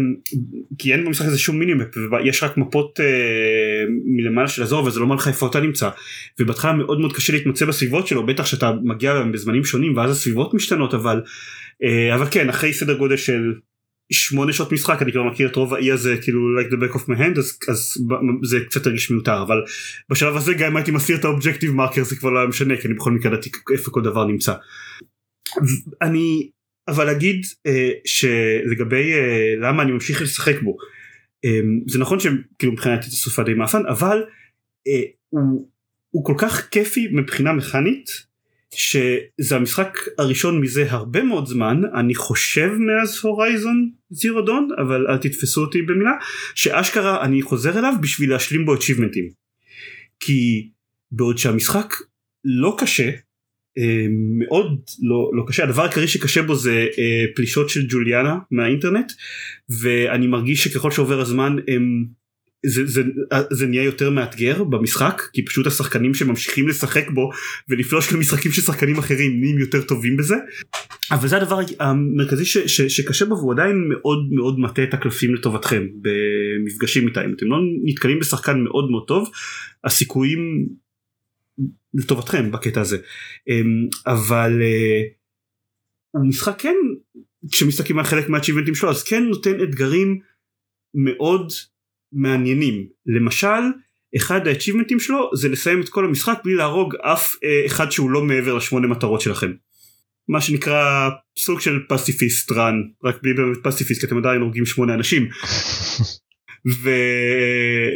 כי אין במשחק הזה שום minimap יש רק מפות אה, מלמעלה של אזור וזה לא אומר לך איפה אתה נמצא. ובהתחלה מאוד מאוד קשה להתמצא בסביבות שלו בטח שאתה מגיע בזמנים שונים ואז הסביבות משתנות אבל אה, אבל כן אחרי סדר גודל של שמונה שעות משחק אני כבר מכיר את רוב האי הזה כאילו like the back of my hand אז, אז זה קצת הרגיש מיותר אבל בשלב הזה גם אם הייתי מסיר את האובג'קטיב מרקר זה כבר לא היה משנה כי אני בכל מקרה ידעתי איפה כל דבר נמצא. אני אבל אגיד אה, שלגבי אה, למה אני ממשיך לשחק בו אה, זה נכון שכאילו מבחינת סופה די מאפן אבל אה, הוא, הוא כל כך כיפי מבחינה מכנית שזה המשחק הראשון מזה הרבה מאוד זמן אני חושב מאז הורייזון זירו דון אבל אל תתפסו אותי במילה שאשכרה אני חוזר אליו בשביל להשלים בו achievementים. כי בעוד שהמשחק לא קשה אה, מאוד לא, לא קשה הדבר העיקרי שקשה בו זה אה, פלישות של ג'וליאנה מהאינטרנט ואני מרגיש שככל שעובר הזמן הם זה, זה, זה נהיה יותר מאתגר במשחק כי פשוט השחקנים שממשיכים לשחק בו ולפלוש למשחקים של שחקנים אחרים נהיים יותר טובים בזה. אבל זה הדבר המרכזי ש, ש, שקשה בו והוא עדיין מאוד מאוד מטה את הקלפים לטובתכם במפגשים איתה. אם אתם לא נתקלים בשחקן מאוד מאוד טוב הסיכויים לטובתכם בקטע הזה. אמ, אבל אה, הוא משחק כן כשמסתכלים על חלק מהצ'יבנטים שלו אז כן נותן אתגרים מאוד מעניינים למשל אחד האצ'יבנטים שלו זה לסיים את כל המשחק בלי להרוג אף אה, אחד שהוא לא מעבר לשמונה מטרות שלכם. מה שנקרא סוג של פסיפיסט רן רק בלי באמת פסיפיסט כי אתם עדיין הורגים שמונה אנשים ו...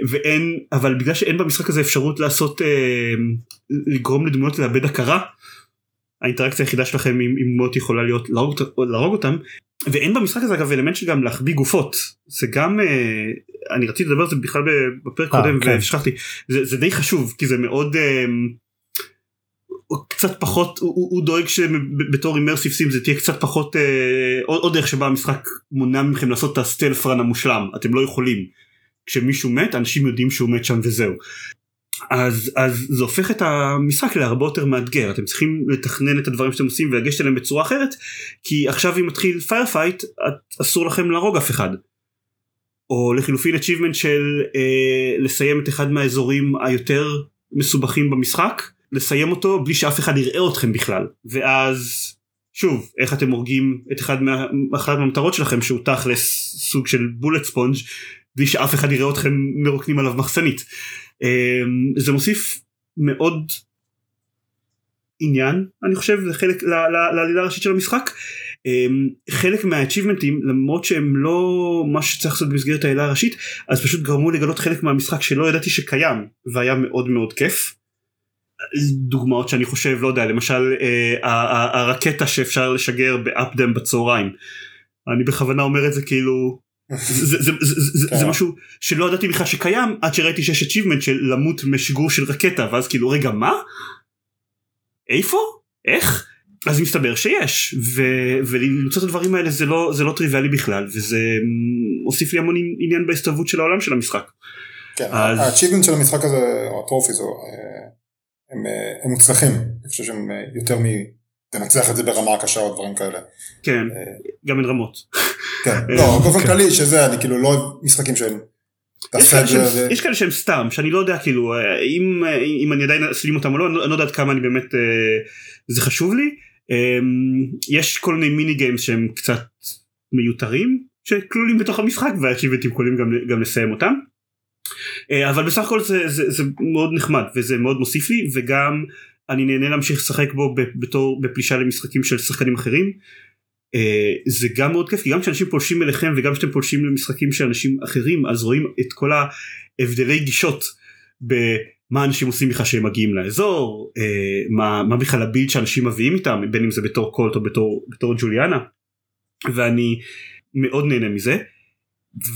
ואין אבל בגלל שאין במשחק הזה אפשרות לעשות אה, לגרום לדמויות לאבד הכרה האינטראקציה היחידה שלכם עם, עם דמויות יכולה להיות להרוג, להרוג אותם ואין במשחק הזה אגב אלמנט שגם להחביא גופות. זה גם אה, אני רציתי לדבר על זה בכלל בפרק אה, קודם כן. ושכחתי זה, זה די חשוב כי זה מאוד אה, קצת פחות הוא, הוא דואג שבתור אימרסיב סים זה תהיה קצת פחות אה, עוד, עוד דרך שבה המשחק מונע מכם לעשות את הסטלף רן המושלם. אתם לא יכולים. כשמישהו מת אנשים יודעים שהוא מת שם וזהו אז אז זה הופך את המשחק להרבה יותר מאתגר אתם צריכים לתכנן את הדברים שאתם עושים ולגשת אליהם בצורה אחרת כי עכשיו אם מתחיל firefight אסור לכם להרוג אף אחד. או לחילופין achievement של אה, לסיים את אחד מהאזורים היותר מסובכים במשחק לסיים אותו בלי שאף אחד יראה אתכם בכלל ואז שוב איך אתם הורגים את אחד מה, מהמטרות שלכם שהוא תכלס סוג של בולט ספונג' בלי שאף אחד יראה אתכם מרוקנים עליו מחסנית. אה, זה מוסיף מאוד עניין אני חושב זה חלק ל- ל- לעלילה הראשית של המשחק אמ, חלק מהאצ'יבמנטים למרות שהם לא מה שצריך לעשות במסגרת העלילה הראשית אז פשוט גרמו לגלות חלק מהמשחק שלא ידעתי שקיים והיה מאוד מאוד כיף. דוגמאות שאני חושב לא יודע למשל אה, הרקטה שאפשר לשגר באפדם בצהריים. אני בכוונה אומר את זה כאילו זה, זה, זה, זה, זה, זה כן. משהו שלא ידעתי בכלל שקיים עד שראיתי שיש achievement של למות משגור של רקטה ואז כאילו רגע מה? איפה? איך? אז מסתבר שיש ו, ולמצוא את הדברים האלה זה לא, זה לא טריוויאלי בכלל וזה הוסיף לי המון עניין בהסתובבות של העולם של המשחק. כן, אז- האצ'יבמנט של המשחק הזה, או הטרופיס, אה, הם, אה, הם מוצלחים, אני חושב שהם אה, יותר. תנצח את זה ברמה הקשה או דברים כאלה. כן, אה, גם אין רמות. כן, לא, באופן כללי שזה, אני כאילו לא אוהב משחקים שהם... יש כאלה שהם- סתם שאני לא יודע כאילו אה, אם אה, אני עדיין אסלים אותם או לא אני לא- אני לא יודע עד כמה אני באמת אה, זה חשוב לי אה, יש כל מיני מיני גיימס שהם קצת מיותרים שכלולים בתוך המשחק והאצ'יבנטים יכולים גם, גם לסיים אותם. אה, אבל בסך הכל זה, זה, זה מאוד נחמד וזה מאוד מוסיף לי וגם אני נהנה להמשיך לשחק בו בתור בפלישה למשחקים של שחקנים אחרים. אה, זה גם מאוד כיף כי גם כשאנשים פולשים אליכם וגם כשאתם פולשים למשחקים של אנשים אחרים אז רואים את כל ההבדלי גישות במה אנשים עושים בכלל שהם מגיעים לאזור אה, מה, מה בכלל הבילד שאנשים מביאים איתם בין אם זה בתור קולט או בתור, בתור ג'וליאנה ואני מאוד נהנה מזה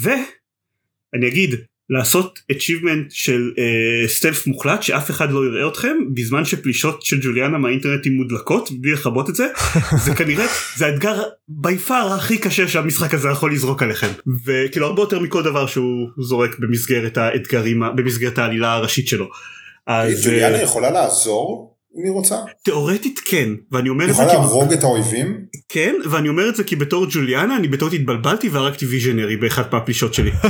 ואני אגיד לעשות achievement של uh, סטלף מוחלט שאף אחד לא יראה אתכם בזמן שפלישות של ג'וליאנה מהאינטרנט מודלקות בלי לכבות את זה זה כנראה זה האתגר בי פאר הכי קשה שהמשחק הזה יכול לזרוק עליכם וכאילו הרבה יותר מכל דבר שהוא זורק במסגרת האתגרים במסגרת העלילה הראשית שלו. אז ג'וליאנה יכולה לעזור אם היא רוצה? תאורטית כן ואני אומר את זה יכולה להרוג את האויבים? כן ואני אומר את זה כי בתור ג'וליאנה אני בטעות התבלבלתי והרגתי ויז'נרי באחת מהפלישות שלי.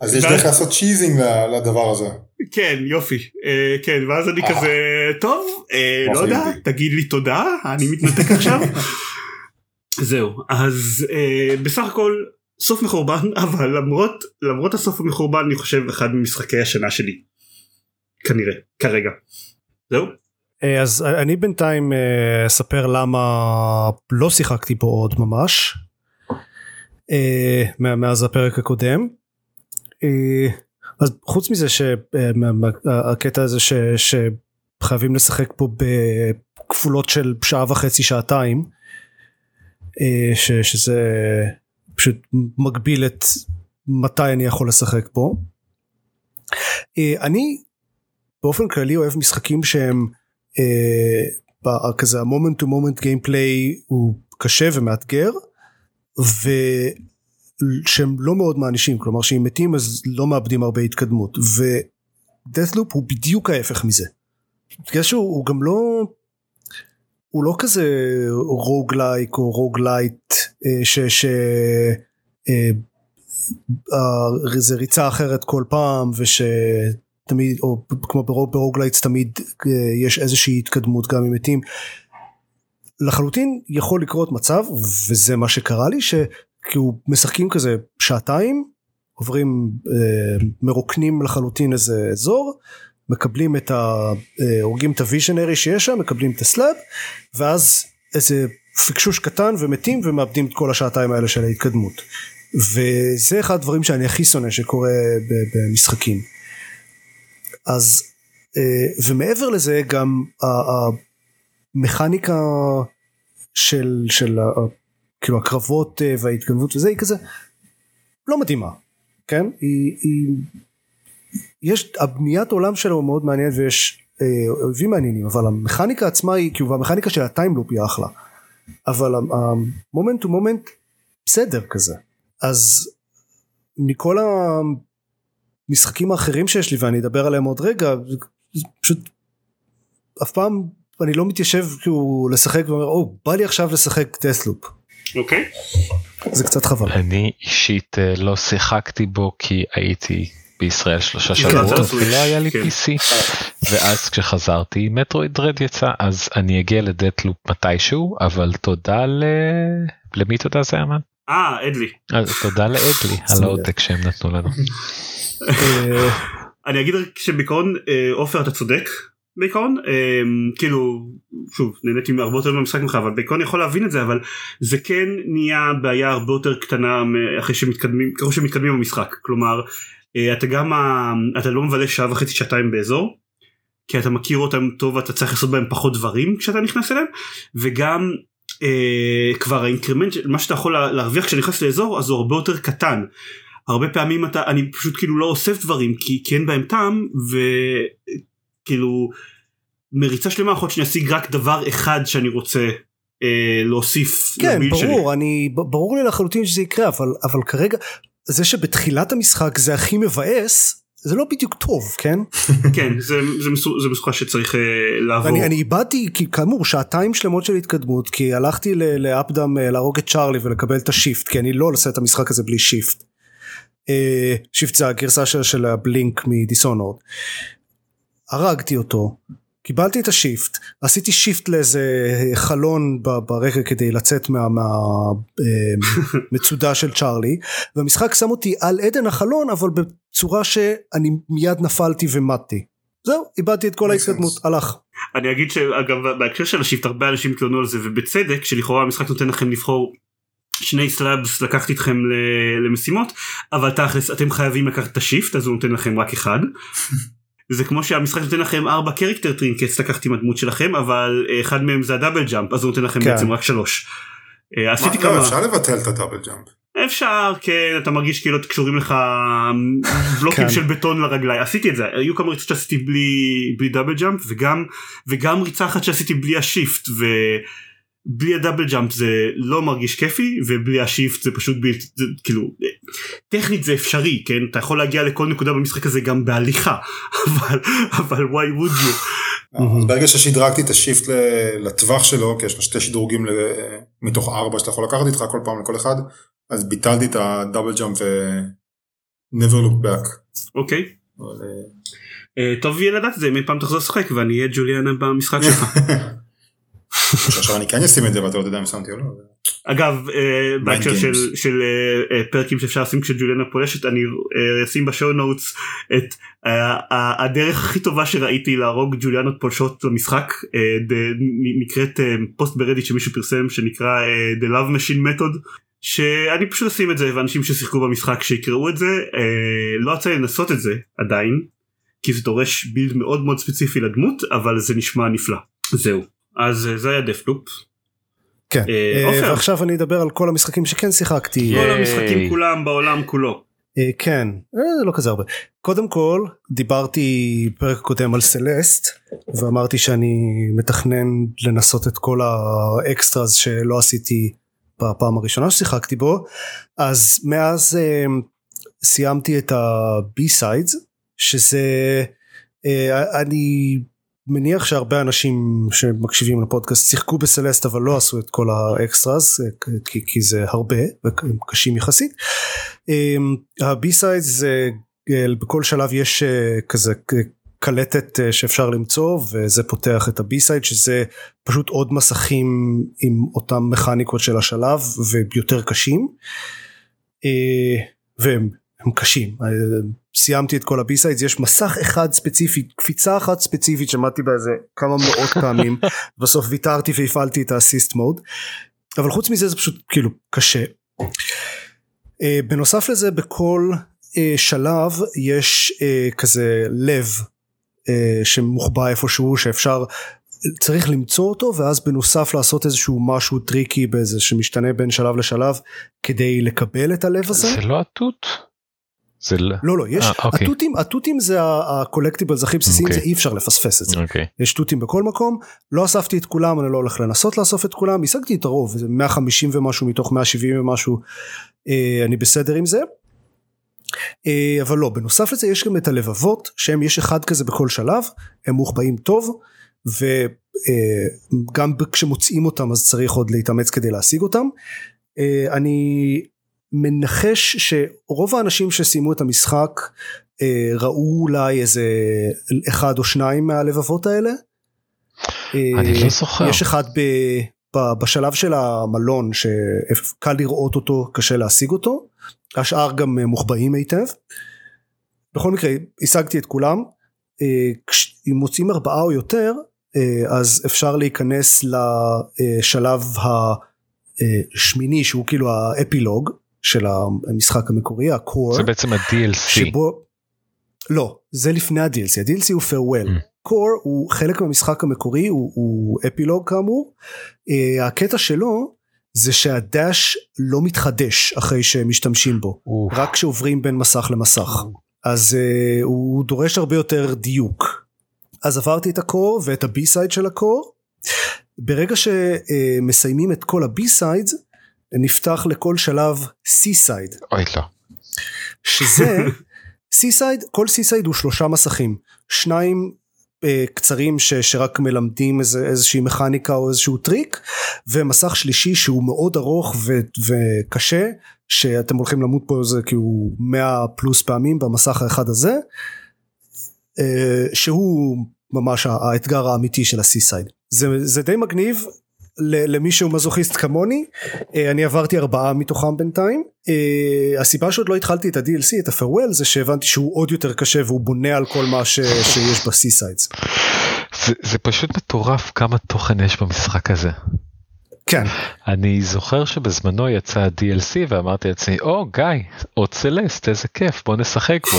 אז יש דרך לעשות צ'יזינג לדבר הזה. כן יופי אה, כן ואז אני כזה טוב אה, לא יודע תגיד לי תודה אני מתנתק עכשיו. זהו אז אה, בסך הכל סוף מחורבן אבל למרות למרות הסוף המחורבן אני חושב אחד ממשחקי השנה שלי. כנראה כרגע. זהו. אז אני בינתיים אספר למה לא שיחקתי בו עוד ממש מאז הפרק הקודם אז חוץ מזה שהקטע הזה ש, שחייבים לשחק פה בכפולות של שעה וחצי שעתיים ש, שזה פשוט מגביל את מתי אני יכול לשחק פה. אני באופן כללי אוהב משחקים שהם אה, כזה ה moment to moment gameplay הוא קשה ומאתגר ושהם לא מאוד מענישים כלומר שאם מתים אז לא מאבדים הרבה התקדמות ו Deathloop הוא בדיוק ההפך מזה. בגלל שהוא גם לא הוא לא כזה roguelike או roguelite אה, ש... ש אה, זה ריצה אחרת כל פעם וש... תמיד או כמו ב roguelites תמיד אה, יש איזושהי התקדמות גם אם מתים. לחלוטין יכול לקרות מצב וזה מה שקרה לי שכאילו משחקים כזה שעתיים עוברים אה, מרוקנים לחלוטין איזה אזור מקבלים את ה... אה, הורגים את ה visionary שיש שם מקבלים את ה slab ואז איזה פיקשוש קטן ומתים ומאבדים את כל השעתיים האלה של ההתקדמות וזה אחד הדברים שאני הכי שונא שקורה במשחקים. אז אה, ומעבר לזה גם המכניקה של, של כאילו הקרבות אה, וההתגנבות וזה היא כזה לא מדהימה כן? היא, היא יש הבניית עולם שלו מאוד מעניינת ויש אה, אויבים מעניינים אבל המכניקה עצמה היא כאילו המכניקה של ה time loop היא אחלה. אבל ה moment to moment בסדר כזה. אז מכל המשחקים האחרים שיש לי ואני אדבר עליהם עוד רגע פשוט אף פעם אני לא מתיישב כאילו לשחק ואומר או בא לי עכשיו לשחק טסלופ. אוקיי. זה קצת חבל. אני אישית אה, לא שיחקתי בו כי הייתי בישראל שלושה שבועות ולא היה לי כן. PC ואז כשחזרתי מטרואיד דרד יצא אז אני אגיע לדטלופ מתישהו אבל תודה ל... למי תודה זה אמן? אה אדלי. אז תודה לאדלי על העותק שהם נתנו לנו. אה, אני אגיד רק שבעיקרון אה, עופר אתה צודק בעיקרון אה, כאילו שוב נהניתי הרבה יותר במשחק ממך אבל בעיקרון יכול להבין את זה אבל זה כן נהיה בעיה הרבה יותר קטנה אחרי שמתקדמים ככל שמתקדמים במשחק כלומר אתה גם אתה לא מבלה שעה וחצי שעתיים באזור כי אתה מכיר אותם טוב ואתה צריך לעשות בהם פחות דברים כשאתה נכנס אליהם וגם אה, כבר האינקרמנט מה שאתה יכול לה- להרוויח כשאתה נכנס לאזור אז הוא הרבה יותר קטן. הרבה פעמים אתה אני פשוט כאילו לא אוסף דברים כי, כי אין בהם טעם וכאילו מריצה שלמה יכול להיות שאני אשיג רק דבר אחד שאני רוצה אה, להוסיף כן לבילד שלי. ברור אני ברור לי לחלוטין שזה יקרה אבל אבל כרגע זה שבתחילת המשחק זה הכי מבאס זה לא בדיוק טוב כן כן זה, זה, מסו, זה משוכה שצריך אה, לעבור. ואני אני איבדתי כי כאמור שעתיים שלמות של התקדמות כי הלכתי ל Updaam אה, להרוג את צ'ארלי ולקבל את ה shift כי אני לא עושה את המשחק הזה בלי shift. אה, shift זה הגרסה של, של ה blink מ Dishonored. הרגתי אותו קיבלתי את ה shift עשיתי shift לאיזה חלון ברקע כדי לצאת מהמצודה של צ'ארלי והמשחק שם אותי על אדן החלון אבל בצורה שאני מיד נפלתי ומתתי. זהו איבדתי את כל ההתקדמות. הלך. אני אגיד שאגב בהקשר של ה shift הרבה אנשים התלוננו על זה ובצדק שלכאורה המשחק נותן לכם לבחור שני slabs לקחת איתכם למשימות אבל תכלס אתם חייבים לקחת את ה shift אז הוא נותן לכם רק אחד. זה כמו שהמשחק נותן לכם ארבע character trinkets לקחת עם הדמות שלכם אבל אחד מהם זה ה double jump אז הוא נותן לכם כן. בעצם רק שלוש. אה, עשיתי לא, כמה... אפשר לבטל את הדאבל ג'אמפ. אפשר כן אתה מרגיש כאילו קשורים לך בלוקים כן. של בטון לרגליים עשיתי את זה היו כמה ריצות שעשיתי בלי בלי double jump וגם וגם ריצה אחת שעשיתי בלי ה shift ובלי ה double jump זה לא מרגיש כיפי ובלי ה shift זה פשוט בלתי כאילו טכנית זה אפשרי כן אתה יכול להגיע לכל נקודה במשחק הזה גם בהליכה אבל אבל why would you. אז ברגע ששדרגתי את ה shift לטווח שלו כי יש לו שתי שדרוגים מתוך ארבע שאתה יכול לקחת איתך כל פעם לכל אחד אז ביטלתי את הדאבל ג'אמפ ו... never look back. אוקיי. אה, טוב יהיה לדעת את זה אם פעם תחזור לשחק ואני אהיה ג'וליאנה במשחק שלך. עכשיו אני כן אשים את זה ואתה לא יודע אם שמתי או לא. אגב אה, בהקשר של אה, פרקים שאפשר לשים כשג'וליאנה פולשת אני אשים בשואו נוטס את הדרך הכי טובה שראיתי להרוג ג'וליאנות פולשות למשחק נקראת פוסט ברדיט שמישהו פרסם שנקרא The Love Machine Method שאני פשוט אשים את זה ואנשים ששיחקו במשחק שיקראו את זה אה, לא יצא לנסות את זה עדיין כי זה דורש build מאוד מאוד ספציפי לדמות אבל זה נשמע נפלא זהו אז אה, זה היה Deathloop. כן אה, אה, ועכשיו אני אדבר על כל המשחקים שכן שיחקתי. כל המשחקים כולם בעולם כולו. אה, כן אה, לא כזה הרבה קודם כל דיברתי פרק קודם על Celeste ואמרתי שאני מתכנן לנסות את כל ה extras שלא עשיתי בפעם הראשונה ששיחקתי בו אז מאז סיימתי את ה B-sides שזה אני מניח שהרבה אנשים שמקשיבים לפודקאסט שיחקו ב Celeste אבל לא עשו את כל ה extras כי, כי זה הרבה והם קשים יחסית. ה B-sides זה בכל שלב יש כזה קלטת אה, שאפשר למצוא וזה פותח את ה B-side שזה פשוט עוד מסכים עם אותם מכניקות של השלב ויותר קשים אה, והם הם קשים אה, סיימתי את כל ה B-side יש מסך אחד ספציפי קפיצה אחת ספציפית שמתתי בה איזה כמה מאות פעמים בסוף ויתרתי והפעלתי את ה assist mode אבל חוץ מזה זה פשוט כאילו קשה בנוסף לזה בכל שלב יש כזה לב אה, שמוחבא איפשהו שאפשר צריך למצוא אותו ואז בנוסף לעשות איזשהו משהו tricky באיזה שמשתנה בין שלב לשלב כדי לקבל את הלב הזה. זה לא התות? זה לא לא, לא יש אה, אה, אוקיי. התותים התותים זה ה collectibles הכי בסיסיים אוקיי. זה אי אפשר לפספס את זה אוקיי. יש תותים בכל מקום לא אספתי את כולם אני לא הולך לנסות לאסוף את כולם השגתי את הרוב 150 ומשהו מתוך 170 ומשהו אה, אני בסדר עם זה אה, אבל לא בנוסף לזה יש גם את הלבבות שהם יש אחד כזה בכל שלב הם מוחבאים טוב וגם אה, כשמוצאים אותם אז צריך עוד להתאמץ כדי להשיג אותם אה, אני מנחש שרוב האנשים שסיימו את המשחק ראו אולי איזה אחד או שניים מהלבבות האלה. אני לא זוכר. יש אחד ב, ב, בשלב של המלון שקל לראות אותו קשה להשיג אותו השאר גם אה, מוחבאים היטב. בכל מקרה השגתי את כולם אה, אם מוצאים ארבעה או יותר אה, אז אפשר להיכנס לשלב השמיני שהוא כאילו האפילוג של המשחק המקורי הקור זה בעצם ה-DLC שבו לא זה לפני ה-DLC ה-DLC הוא farewell mm. קור הוא חלק מהמשחק המקורי הוא, הוא אפילוג כאמור הקטע שלו זה שה dash לא מתחדש אחרי שמשתמשים בו, אוף. רק כשעוברים בין מסך למסך. אז אה, הוא דורש הרבה יותר דיוק. אז עברתי את ה core ואת ה B-side של ה core. ברגע שמסיימים אה, את כל ה B-side, נפתח לכל שלב C-side. אוי לא. שזה C-side, כל C-side הוא שלושה מסכים. שניים אה, קצרים ש, שרק מלמדים איזה, איזושהי מכניקה או איזשהו טריק ומסך שלישי שהוא מאוד ארוך ו, וקשה שאתם הולכים למות פה איזה כאילו 100 פלוס פעמים במסך האחד הזה אה, שהוא ממש האתגר האמיתי של ה C-side זה, זה די מגניב למי שהוא מזוכיסט כמוני אה, אני עברתי ארבעה מתוכם בינתיים אה, הסיבה שעוד לא התחלתי את ה-DLC את ה-Farewell זה שהבנתי שהוא עוד יותר קשה והוא בונה על כל מה ש, שיש ב C-sides. זה, זה פשוט מטורף כמה תוכן יש במשחק הזה. כן. אני זוכר שבזמנו יצא ה-DLC ואמרתי לעצמי, או גיא, עוד סלסט, איזה כיף, בוא נשחק בו.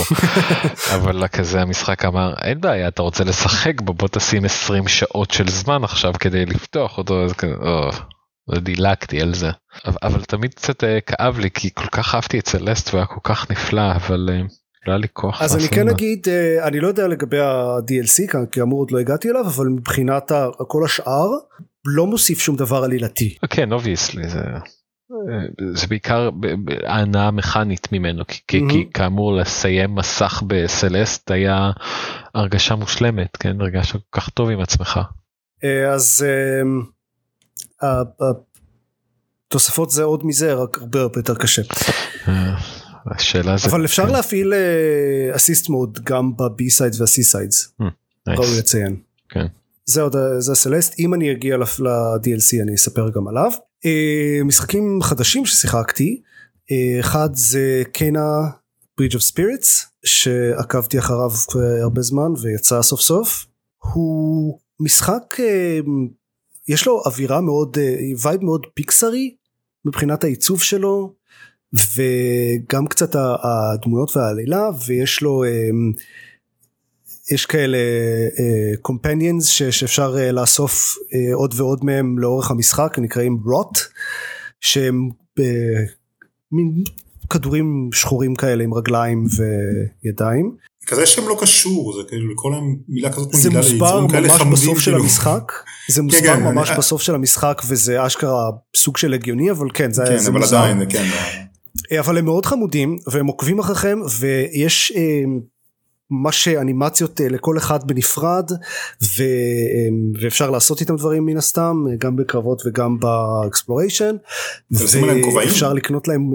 אבל כזה המשחק אמר, אין בעיה, אתה רוצה לשחק בו, בוא תשים 20 שעות של זמן עכשיו כדי לפתוח אותו, אז כזה, או, דילגתי על זה. אבל, אבל תמיד קצת אה, כאב לי, כי כל כך אהבתי את סלסט והיה כל כך נפלא, אבל... אה, לא היה לי כוח. אז אני כן אגיד, אה, אני לא יודע לגבי ה-DLC, כאמור עוד לא הגעתי אליו, אבל מבחינת כל השאר, לא מוסיף שום דבר עלילתי. כן, obviously, זה... זה בעיקר ההנאה המכנית ממנו כי, mm-hmm. כי כאמור לסיים מסך ב Celeste היה הרגשה מושלמת כן הרגשה כל כך טוב עם עצמך. אה, אז התוספות זה עוד מזה רק הרבה הרבה יותר קשה. אה, השאלה זה אבל אפשר להפעיל assist mode גם ב B-sides וה C-sides. ראוי לציין. כן. זה עוד זה ה Celeste אם אני אגיע ל-DLC אני אספר גם עליו. אה, משחקים חדשים ששיחקתי אה, אחד זה Kena: Bridge of Spirits שעקבתי אחריו הרבה זמן ויצא סוף סוף. הוא משחק יש לו אווירה מאוד וייב מאוד פיקסרי מבחינת העיצוב שלו וגם קצת הדמויות והעלילה ויש לו יש כאלה קומפניאנס uh, שאפשר uh, לאסוף uh, עוד ועוד מהם לאורך המשחק נקראים Rot שהם אה, מין כדורים שחורים כאלה עם רגליים וידיים. כזה שם לא קשור זה כאילו לכל מילה כזאת זה מוסבר ממש בסוף של כאילו. המשחק זה מוסבר כן, ממש. בסוף של המשחק וזה אשכרה סוג של הגיוני אבל כן זה, כן, אבל. עדיין כן. אבל הם מאוד חמודים והם עוקבים אחריכם ויש ממש אנימציות אה, לכל אחד בנפרד ו, אה, ואפשר לעשות איתם דברים מן הסתם גם בקרבות וגם ב exploration ואפשר לקנות להם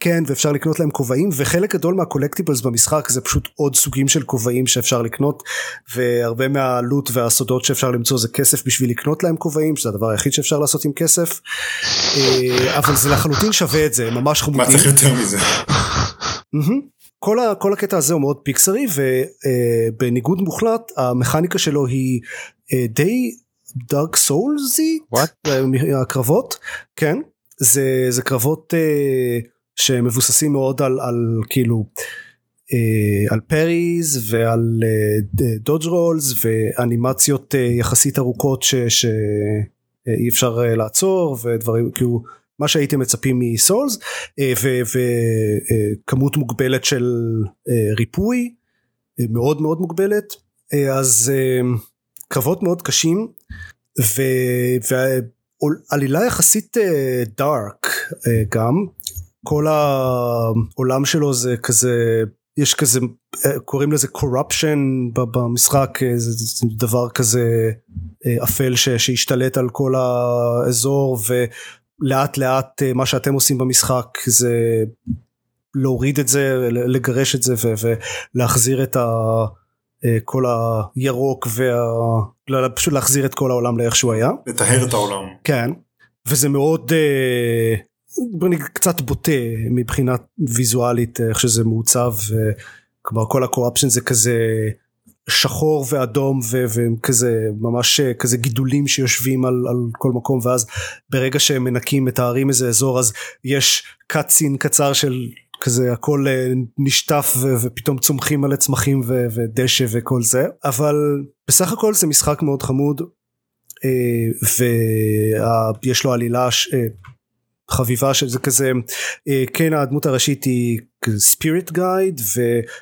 כן ואפשר לקנות להם כובעים וחלק גדול מה collectibles במשחק זה פשוט עוד סוגים של כובעים שאפשר לקנות והרבה מהלוט והסודות שאפשר למצוא זה כסף בשביל לקנות להם כובעים שזה הדבר היחיד שאפשר לעשות עם כסף אה, אבל זה לחלוטין שווה את זה ממש חמודים. מה צריך יותר מזה? כל, ה, כל הקטע הזה הוא מאוד פיקסרי ובניגוד uh, מוחלט המכניקה שלו היא uh, די דארק סולזי הקרבות כן זה זה קרבות uh, שמבוססים מאוד על, על כאילו uh, על פריז ועל דודג' uh, רולס ואנימציות uh, יחסית ארוכות שאי אפשר uh, לעצור ודברים כאילו מה שהייתם מצפים מסולס אה, וכמות מוגבלת של אה, ריפוי אה, מאוד מאוד מוגבלת. אז קרבות מאוד קשים ועלילה יחסית דארק גם. כל העולם שלו זה כזה יש כזה קוראים לזה corruption במשחק זה דבר כזה אפל שהשתלט על כל האזור לאט לאט אה, מה שאתם עושים במשחק זה להוריד את זה לגרש את זה ולהחזיר את ה... אה, כל הירוק וה... לא, פשוט להחזיר את כל העולם לאיך שהוא היה. לטהר את העולם. כן. וזה מאוד אה, בוא נגיד קצת בוטה מבחינת ויזואלית איך שזה מעוצב. כלומר כל הקורפשן זה כזה שחור ואדום וכזה ממש כזה גידולים שיושבים על, על כל מקום ואז ברגע שהם מנקים מתארים איזה אזור אז יש קאצין קצר של כזה הכל אה, נשטף ופתאום צומחים מלא צמחים ודשא וכל זה. אבל בסך הכל זה משחק מאוד חמוד אה, ויש לו עלילה אה, חביבה שזה כזה אה, כן הדמות הראשית היא ספיריט גייד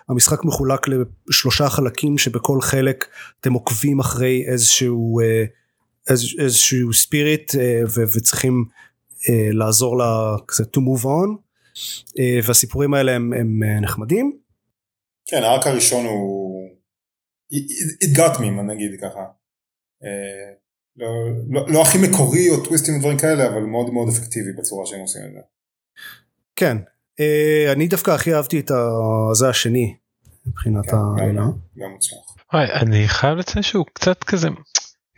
והמשחק מחולק לשלושה חלקים שבכל חלק אתם עוקבים אחרי איזשהו אה, איזשהו ספיריט אה, וצריכים לעזור לה כזה to move on והסיפורים האלה הם, הם נחמדים. כן הארק הראשון הוא it got me נגיד ככה. לא, לא, לא הכי מקורי או טוויסטים ודברים כאלה אבל מאוד מאוד אפקטיבי בצורה שהם עושים את זה. כן אה, אני דווקא הכי אהבתי את זה השני מבחינת כן, העלילה. גם מוצלח. אני חייב לציין שהוא קצת כזה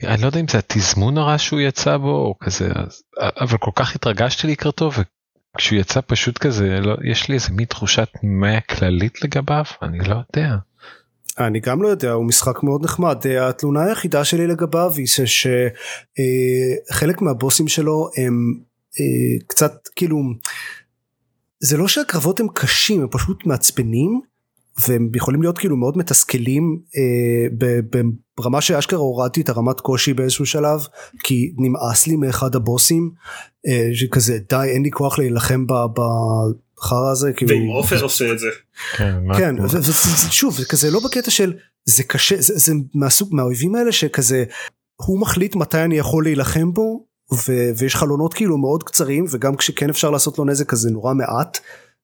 אני לא יודע אם זה התזמון הרע שהוא יצא בו או כזה אבל כל כך התרגשתי לקראתו וכשהוא יצא פשוט כזה לא יש לי איזה מין תחושת מה כללית לגביו אני לא יודע. אני גם לא יודע הוא משחק מאוד נחמד. אה, התלונה היחידה שלי לגביו היא שחלק מהבוסים שלו הם אה, קצת כאילו זה לא שהקרבות הם קשים הם פשוט מעצבנים והם יכולים להיות כאילו מאוד מתסכלים אה, ברמה שאשכרה הורדתי את הרמת קושי באיזשהו שלב כי נמאס לי מאחד הבוסים אה, שכזה די אין לי כוח להילחם בחרא הזה כאילו ואם עופר עושה את זה. כן, כן ושוב זה כזה לא בקטע של זה קשה זה, זה מהסוג מהאויבים האלה שכזה הוא מחליט מתי אני יכול להילחם בו ו, ויש חלונות כאילו מאוד קצרים וגם כשכן אפשר לעשות לו נזק אז זה נורא מעט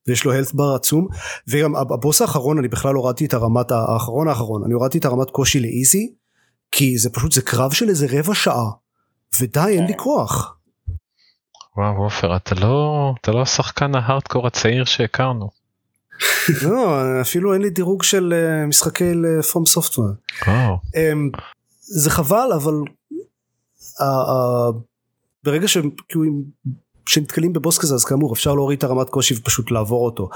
ויש לו הלט בר עצום. וגם הבוס האחרון אני בכלל הורדתי את הרמת האחרון האחרון אני הורדתי את הרמת קושי לאיזי כי זה פשוט זה קרב של איזה רבע שעה. ודי אין לי כוח. וואו עופר אתה לא אתה לא השחקן ההארדקור הצעיר שהכרנו. לא אפילו אין לי דירוג של uh, משחקי פום סופטוור. Um, זה חבל אבל ברגע שהם כאילו כשנתקלים בבוס כזה אז כאמור אפשר להוריד את הרמת קושי ופשוט לעבור אותו.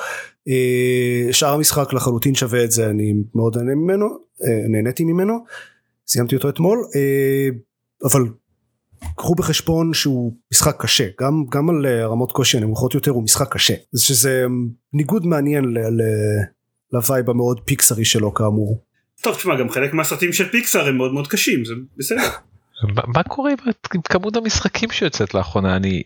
אה, שאר המשחק לחלוטין שווה את זה אני מאוד נהנה ממנו אה, נהניתי ממנו סיימתי אותו אתמול אה, אבל קחו בחשבון שהוא משחק קשה גם גם על רמות קושי הנמוכות יותר הוא משחק קשה שזה ניגוד מעניין לווייב המאוד פיקסרי שלו כאמור. טוב תשמע גם חלק מהסרטים של פיקסר הם מאוד מאוד קשים זה בסדר. מה קורה עם כמות המשחקים שיוצאת לאחרונה אני.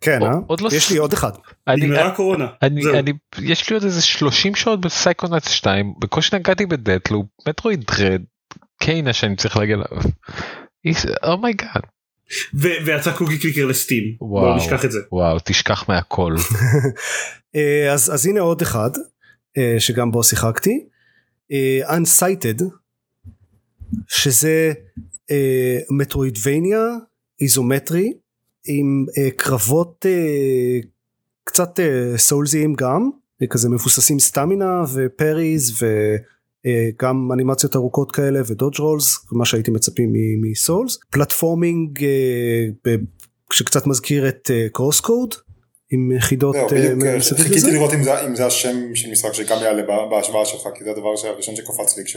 כן אה? עוד לא יש לי עוד אחד. נגמרה קורונה. אני, אני, יש לי עוד איזה 30 שעות ב Psychonauts 2 בקושי נגעתי ב Deathloop, Metroid Dread, Kena שאני צריך להגיע אליו. Oh my god. ויצא Cookie Clicker ל Steam. וואו, בוא נשכח את זה. וואו תשכח מהכל. אה, אז, אז הנה עוד אחד אה, שגם בו שיחקתי. אה, Unsighted שזה Metroidvania איזומטרי עם אה, קרבות אה, קצת סולזיים גם כזה מבוססים סטמינה ופריז אה, אנימציות ארוכות כאלה ודודג' רולס מה שהייתי מצפים מסולס. פלטפורמינג אה, שקצת מזכיר את קרוס קוד עם יחידות חיכיתי לראות אם זה השם של משחק שגם יעלה בהשוואה שלך כי זה הדבר הראשון שקפץ לי כש...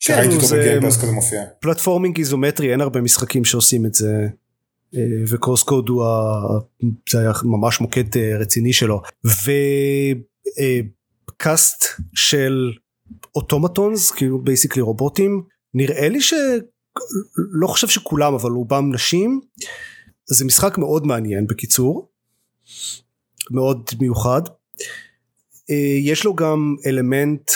שראיתי אותו בגיימפס כזה מופיע. platforming איזומטרי אין הרבה משחקים שעושים את זה אה, ו CrossCode הוא ה... זה היה ממש מוקד אה, רציני שלו. ו cast אה, של automatons כאילו basically רובוטים. נראה לי שלא חושב שכולם אבל רובם נשים. זה משחק מאוד מעניין בקיצור. מאוד מיוחד. יש לו גם אלמנט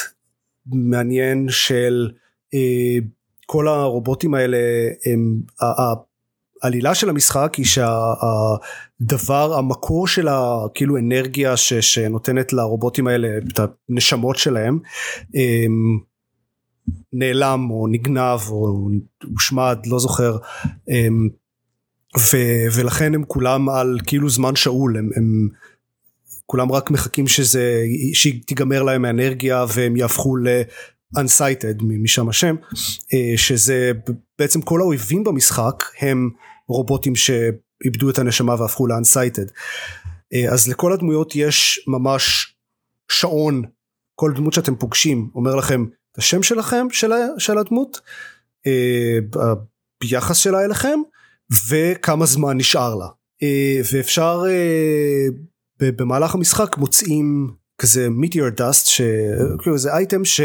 מעניין של אה, כל הרובוטים האלה הם העלילה של המשחק היא שהדבר המקור של הכאילו אנרגיה ש, שנותנת לרובוטים האלה את הנשמות שלהם הם, נעלם או נגנב או הושמד לא זוכר הם, ו, ולכן הם כולם על כאילו זמן שאול הם, הם כולם רק מחכים שזה שתיגמר להם האנרגיה והם יהפכו unsighted משם השם אה, שזה בעצם כל האויבים במשחק הם רובוטים שאיבדו את הנשמה והפכו ל-unsighted. אה, אז לכל הדמויות יש ממש שעון. כל דמות שאתם פוגשים אומר לכם את השם שלכם של, של הדמות אה, ביחס שלה אליכם וכמה זמן נשאר לה. ואפשר במהלך המשחק מוצאים כזה meteor dust שכאילו זה אייטם ש...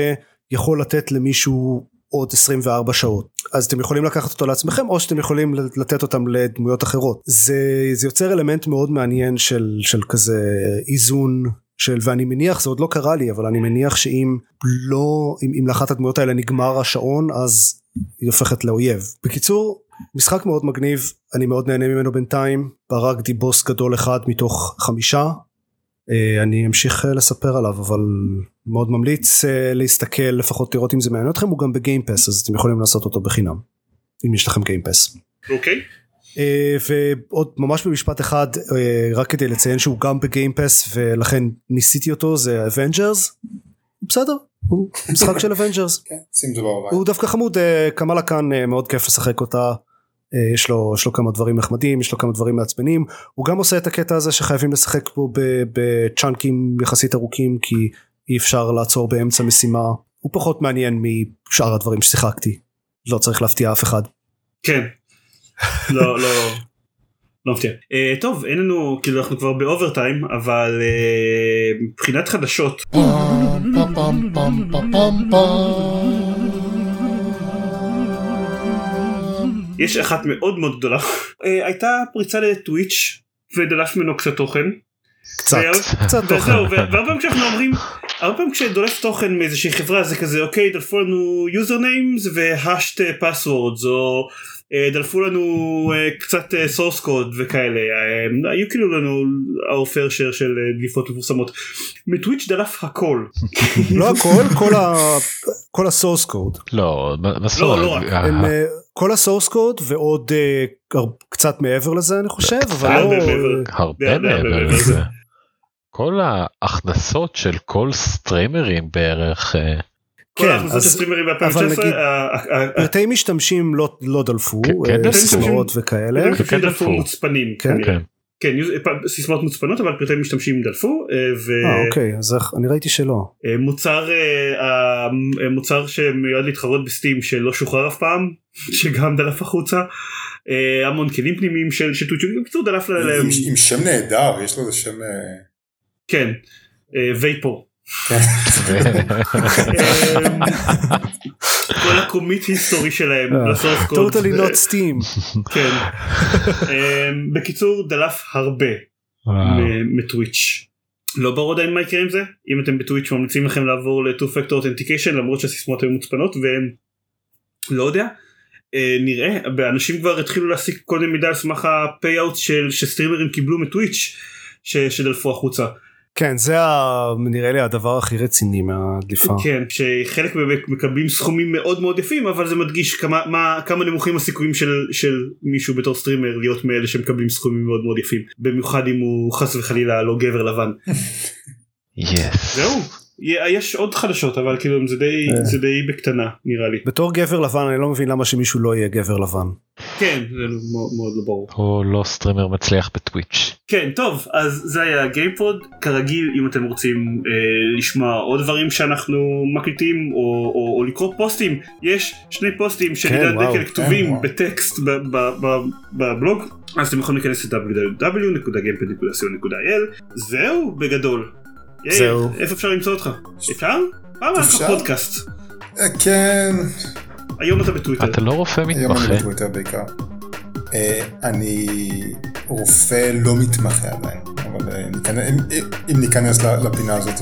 יכול לתת למישהו עוד 24 שעות. אז אתם יכולים לקחת אותו לעצמכם או שאתם יכולים לתת אותם לדמויות אחרות. זה, זה יוצר אלמנט מאוד מעניין של, של כזה איזון של ואני מניח זה עוד לא קרה לי אבל אני מניח שאם לא אם, אם לאחת הדמויות האלה נגמר השעון אז היא הופכת לאויב. בקיצור משחק מאוד מגניב אני מאוד נהנה ממנו בינתיים. הרגתי בוס גדול אחד מתוך חמישה. אה, אני אמשיך אה, לספר עליו אבל מאוד ממליץ אה, להסתכל לפחות לראות אם זה מעניין אתכם הוא גם ב Game Pass אז אתם יכולים לעשות אותו בחינם אם יש לכם Game Pass. אוקיי. ועוד ממש במשפט אחד רק כדי לציין שהוא גם ב Game Pass ולכן ניסיתי אותו זה Avengers בסדר הוא משחק של Avengers כן, הוא דווקא חמוד Kamala Khan מאוד כיף לשחק אותה. אה, יש לו, יש לו כמה דברים נחמדים, יש לו כמה דברים מעצבנים, הוא גם עושה את הקטע הזה שחייבים לשחק בו בצ'אנקים יחסית ארוכים כי אי אפשר לעצור באמצע משימה הוא פחות מעניין משאר הדברים ששיחקתי. לא צריך להפתיע אף אחד. כן. לא, לא, לא מפתיע. אה, טוב, אין לנו, כאילו אנחנו כבר ב overtime, אבל אה, מבחינת חדשות. יש אחת מאוד מאוד גדולה. uh, הייתה פריצה לטוויץ' ודלף ממנו קצת תוכן. קצת, קצת תוכן. והרבה פעמים כשאנחנו אומרים, הרבה פעמים כשדולף תוכן מאיזושהי חברה זה כזה אוקיי דלפו לנו usernames והשט passwords או אה, דלפו לנו אה, קצת אה, source code וכאלה היו כאילו לנו fair share של דליפות מפורסמות. מטוויץ' דלף הכל. לא הכל כל הסורס קוד. לא, לא, לא כל הסורס קוד ועוד קצת מעבר לזה אני חושב אבל לא הרבה מעבר לזה. כל ההכנסות של כל סטרימרים בערך. כן, אז, אבל נגיד פרטי משתמשים לא, לא דלפו, סיסמאות וכאלה. כן דלפו מוצפנים. כן. כן, סיסמאות מוצפנות אבל פרטי משתמשים דלפו. אה אוקיי אז אני ראיתי שלא. מוצר שמיועד להתחרות בסטים שלא שוחרר אף פעם שגם דלף החוצה. המון כלים פנימיים של טוויץ' בקיצור דלף להם. עם שם נהדר יש לו איזה שם. כן, וייפור. כל הקומיט היסטורי שלהם לסורס קוד. totally not steam. כן. בקיצור דלף הרבה מ Twitch. לא ברור עדיין מה יקרה עם זה אם אתם ב Twitch ממליצים לכם לעבור ל-2 factor authentication למרות שהסיסמאות היו מוצפנות והם לא יודע. נראה אנשים כבר התחילו להסיק מיני מידע על סמך ה payout של שסטרימרים קיבלו מ Twitch שדלפו החוצה. כן זה נראה לי הדבר הכי רציני מהדליפה. כן שחלק באמת מקבלים סכומים מאוד מאוד יפים אבל זה מדגיש כמה מה כמה נמוכים הסיכויים של של מישהו בתור סטרימר להיות מאלה שמקבלים סכומים מאוד מאוד יפים במיוחד אם הוא חס וחלילה לא גבר לבן. yes. זהו יש עוד חדשות אבל כאילו זה די אה. זה די בקטנה נראה לי. בתור גבר לבן אני לא מבין למה שמישהו לא יהיה גבר לבן. כן זה מאוד, מאוד לא ברור. או לא סטרימר מצליח ב Twitch. כן טוב אז זה היה גיימפוד כרגיל אם אתם רוצים אה, לשמוע עוד דברים שאנחנו מקליטים או, או, או לקרוא פוסטים יש שני פוסטים של כן, דקל כתובים כן, בטקסט בבלוג אז אתם יכולים להיכנס ל-www.gamepod.co.il זהו בגדול. זהו. איפה אפשר למצוא אותך? אפשר? פעם היה לך פודקאסט. אה, כן. היום אתה בטוויטר. אתה לא רופא מתמחה. היום אני בטוויטר בעיקר. אה, אני רופא לא מתמחה עדיין, אבל אה, אם ניכנס לפינה הזאת.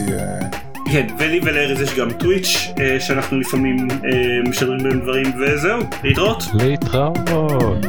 כן, ולי ולארז יש גם טוויץ' שאנחנו לפעמים משדרים בהם דברים וזהו, להתראות. להתראות.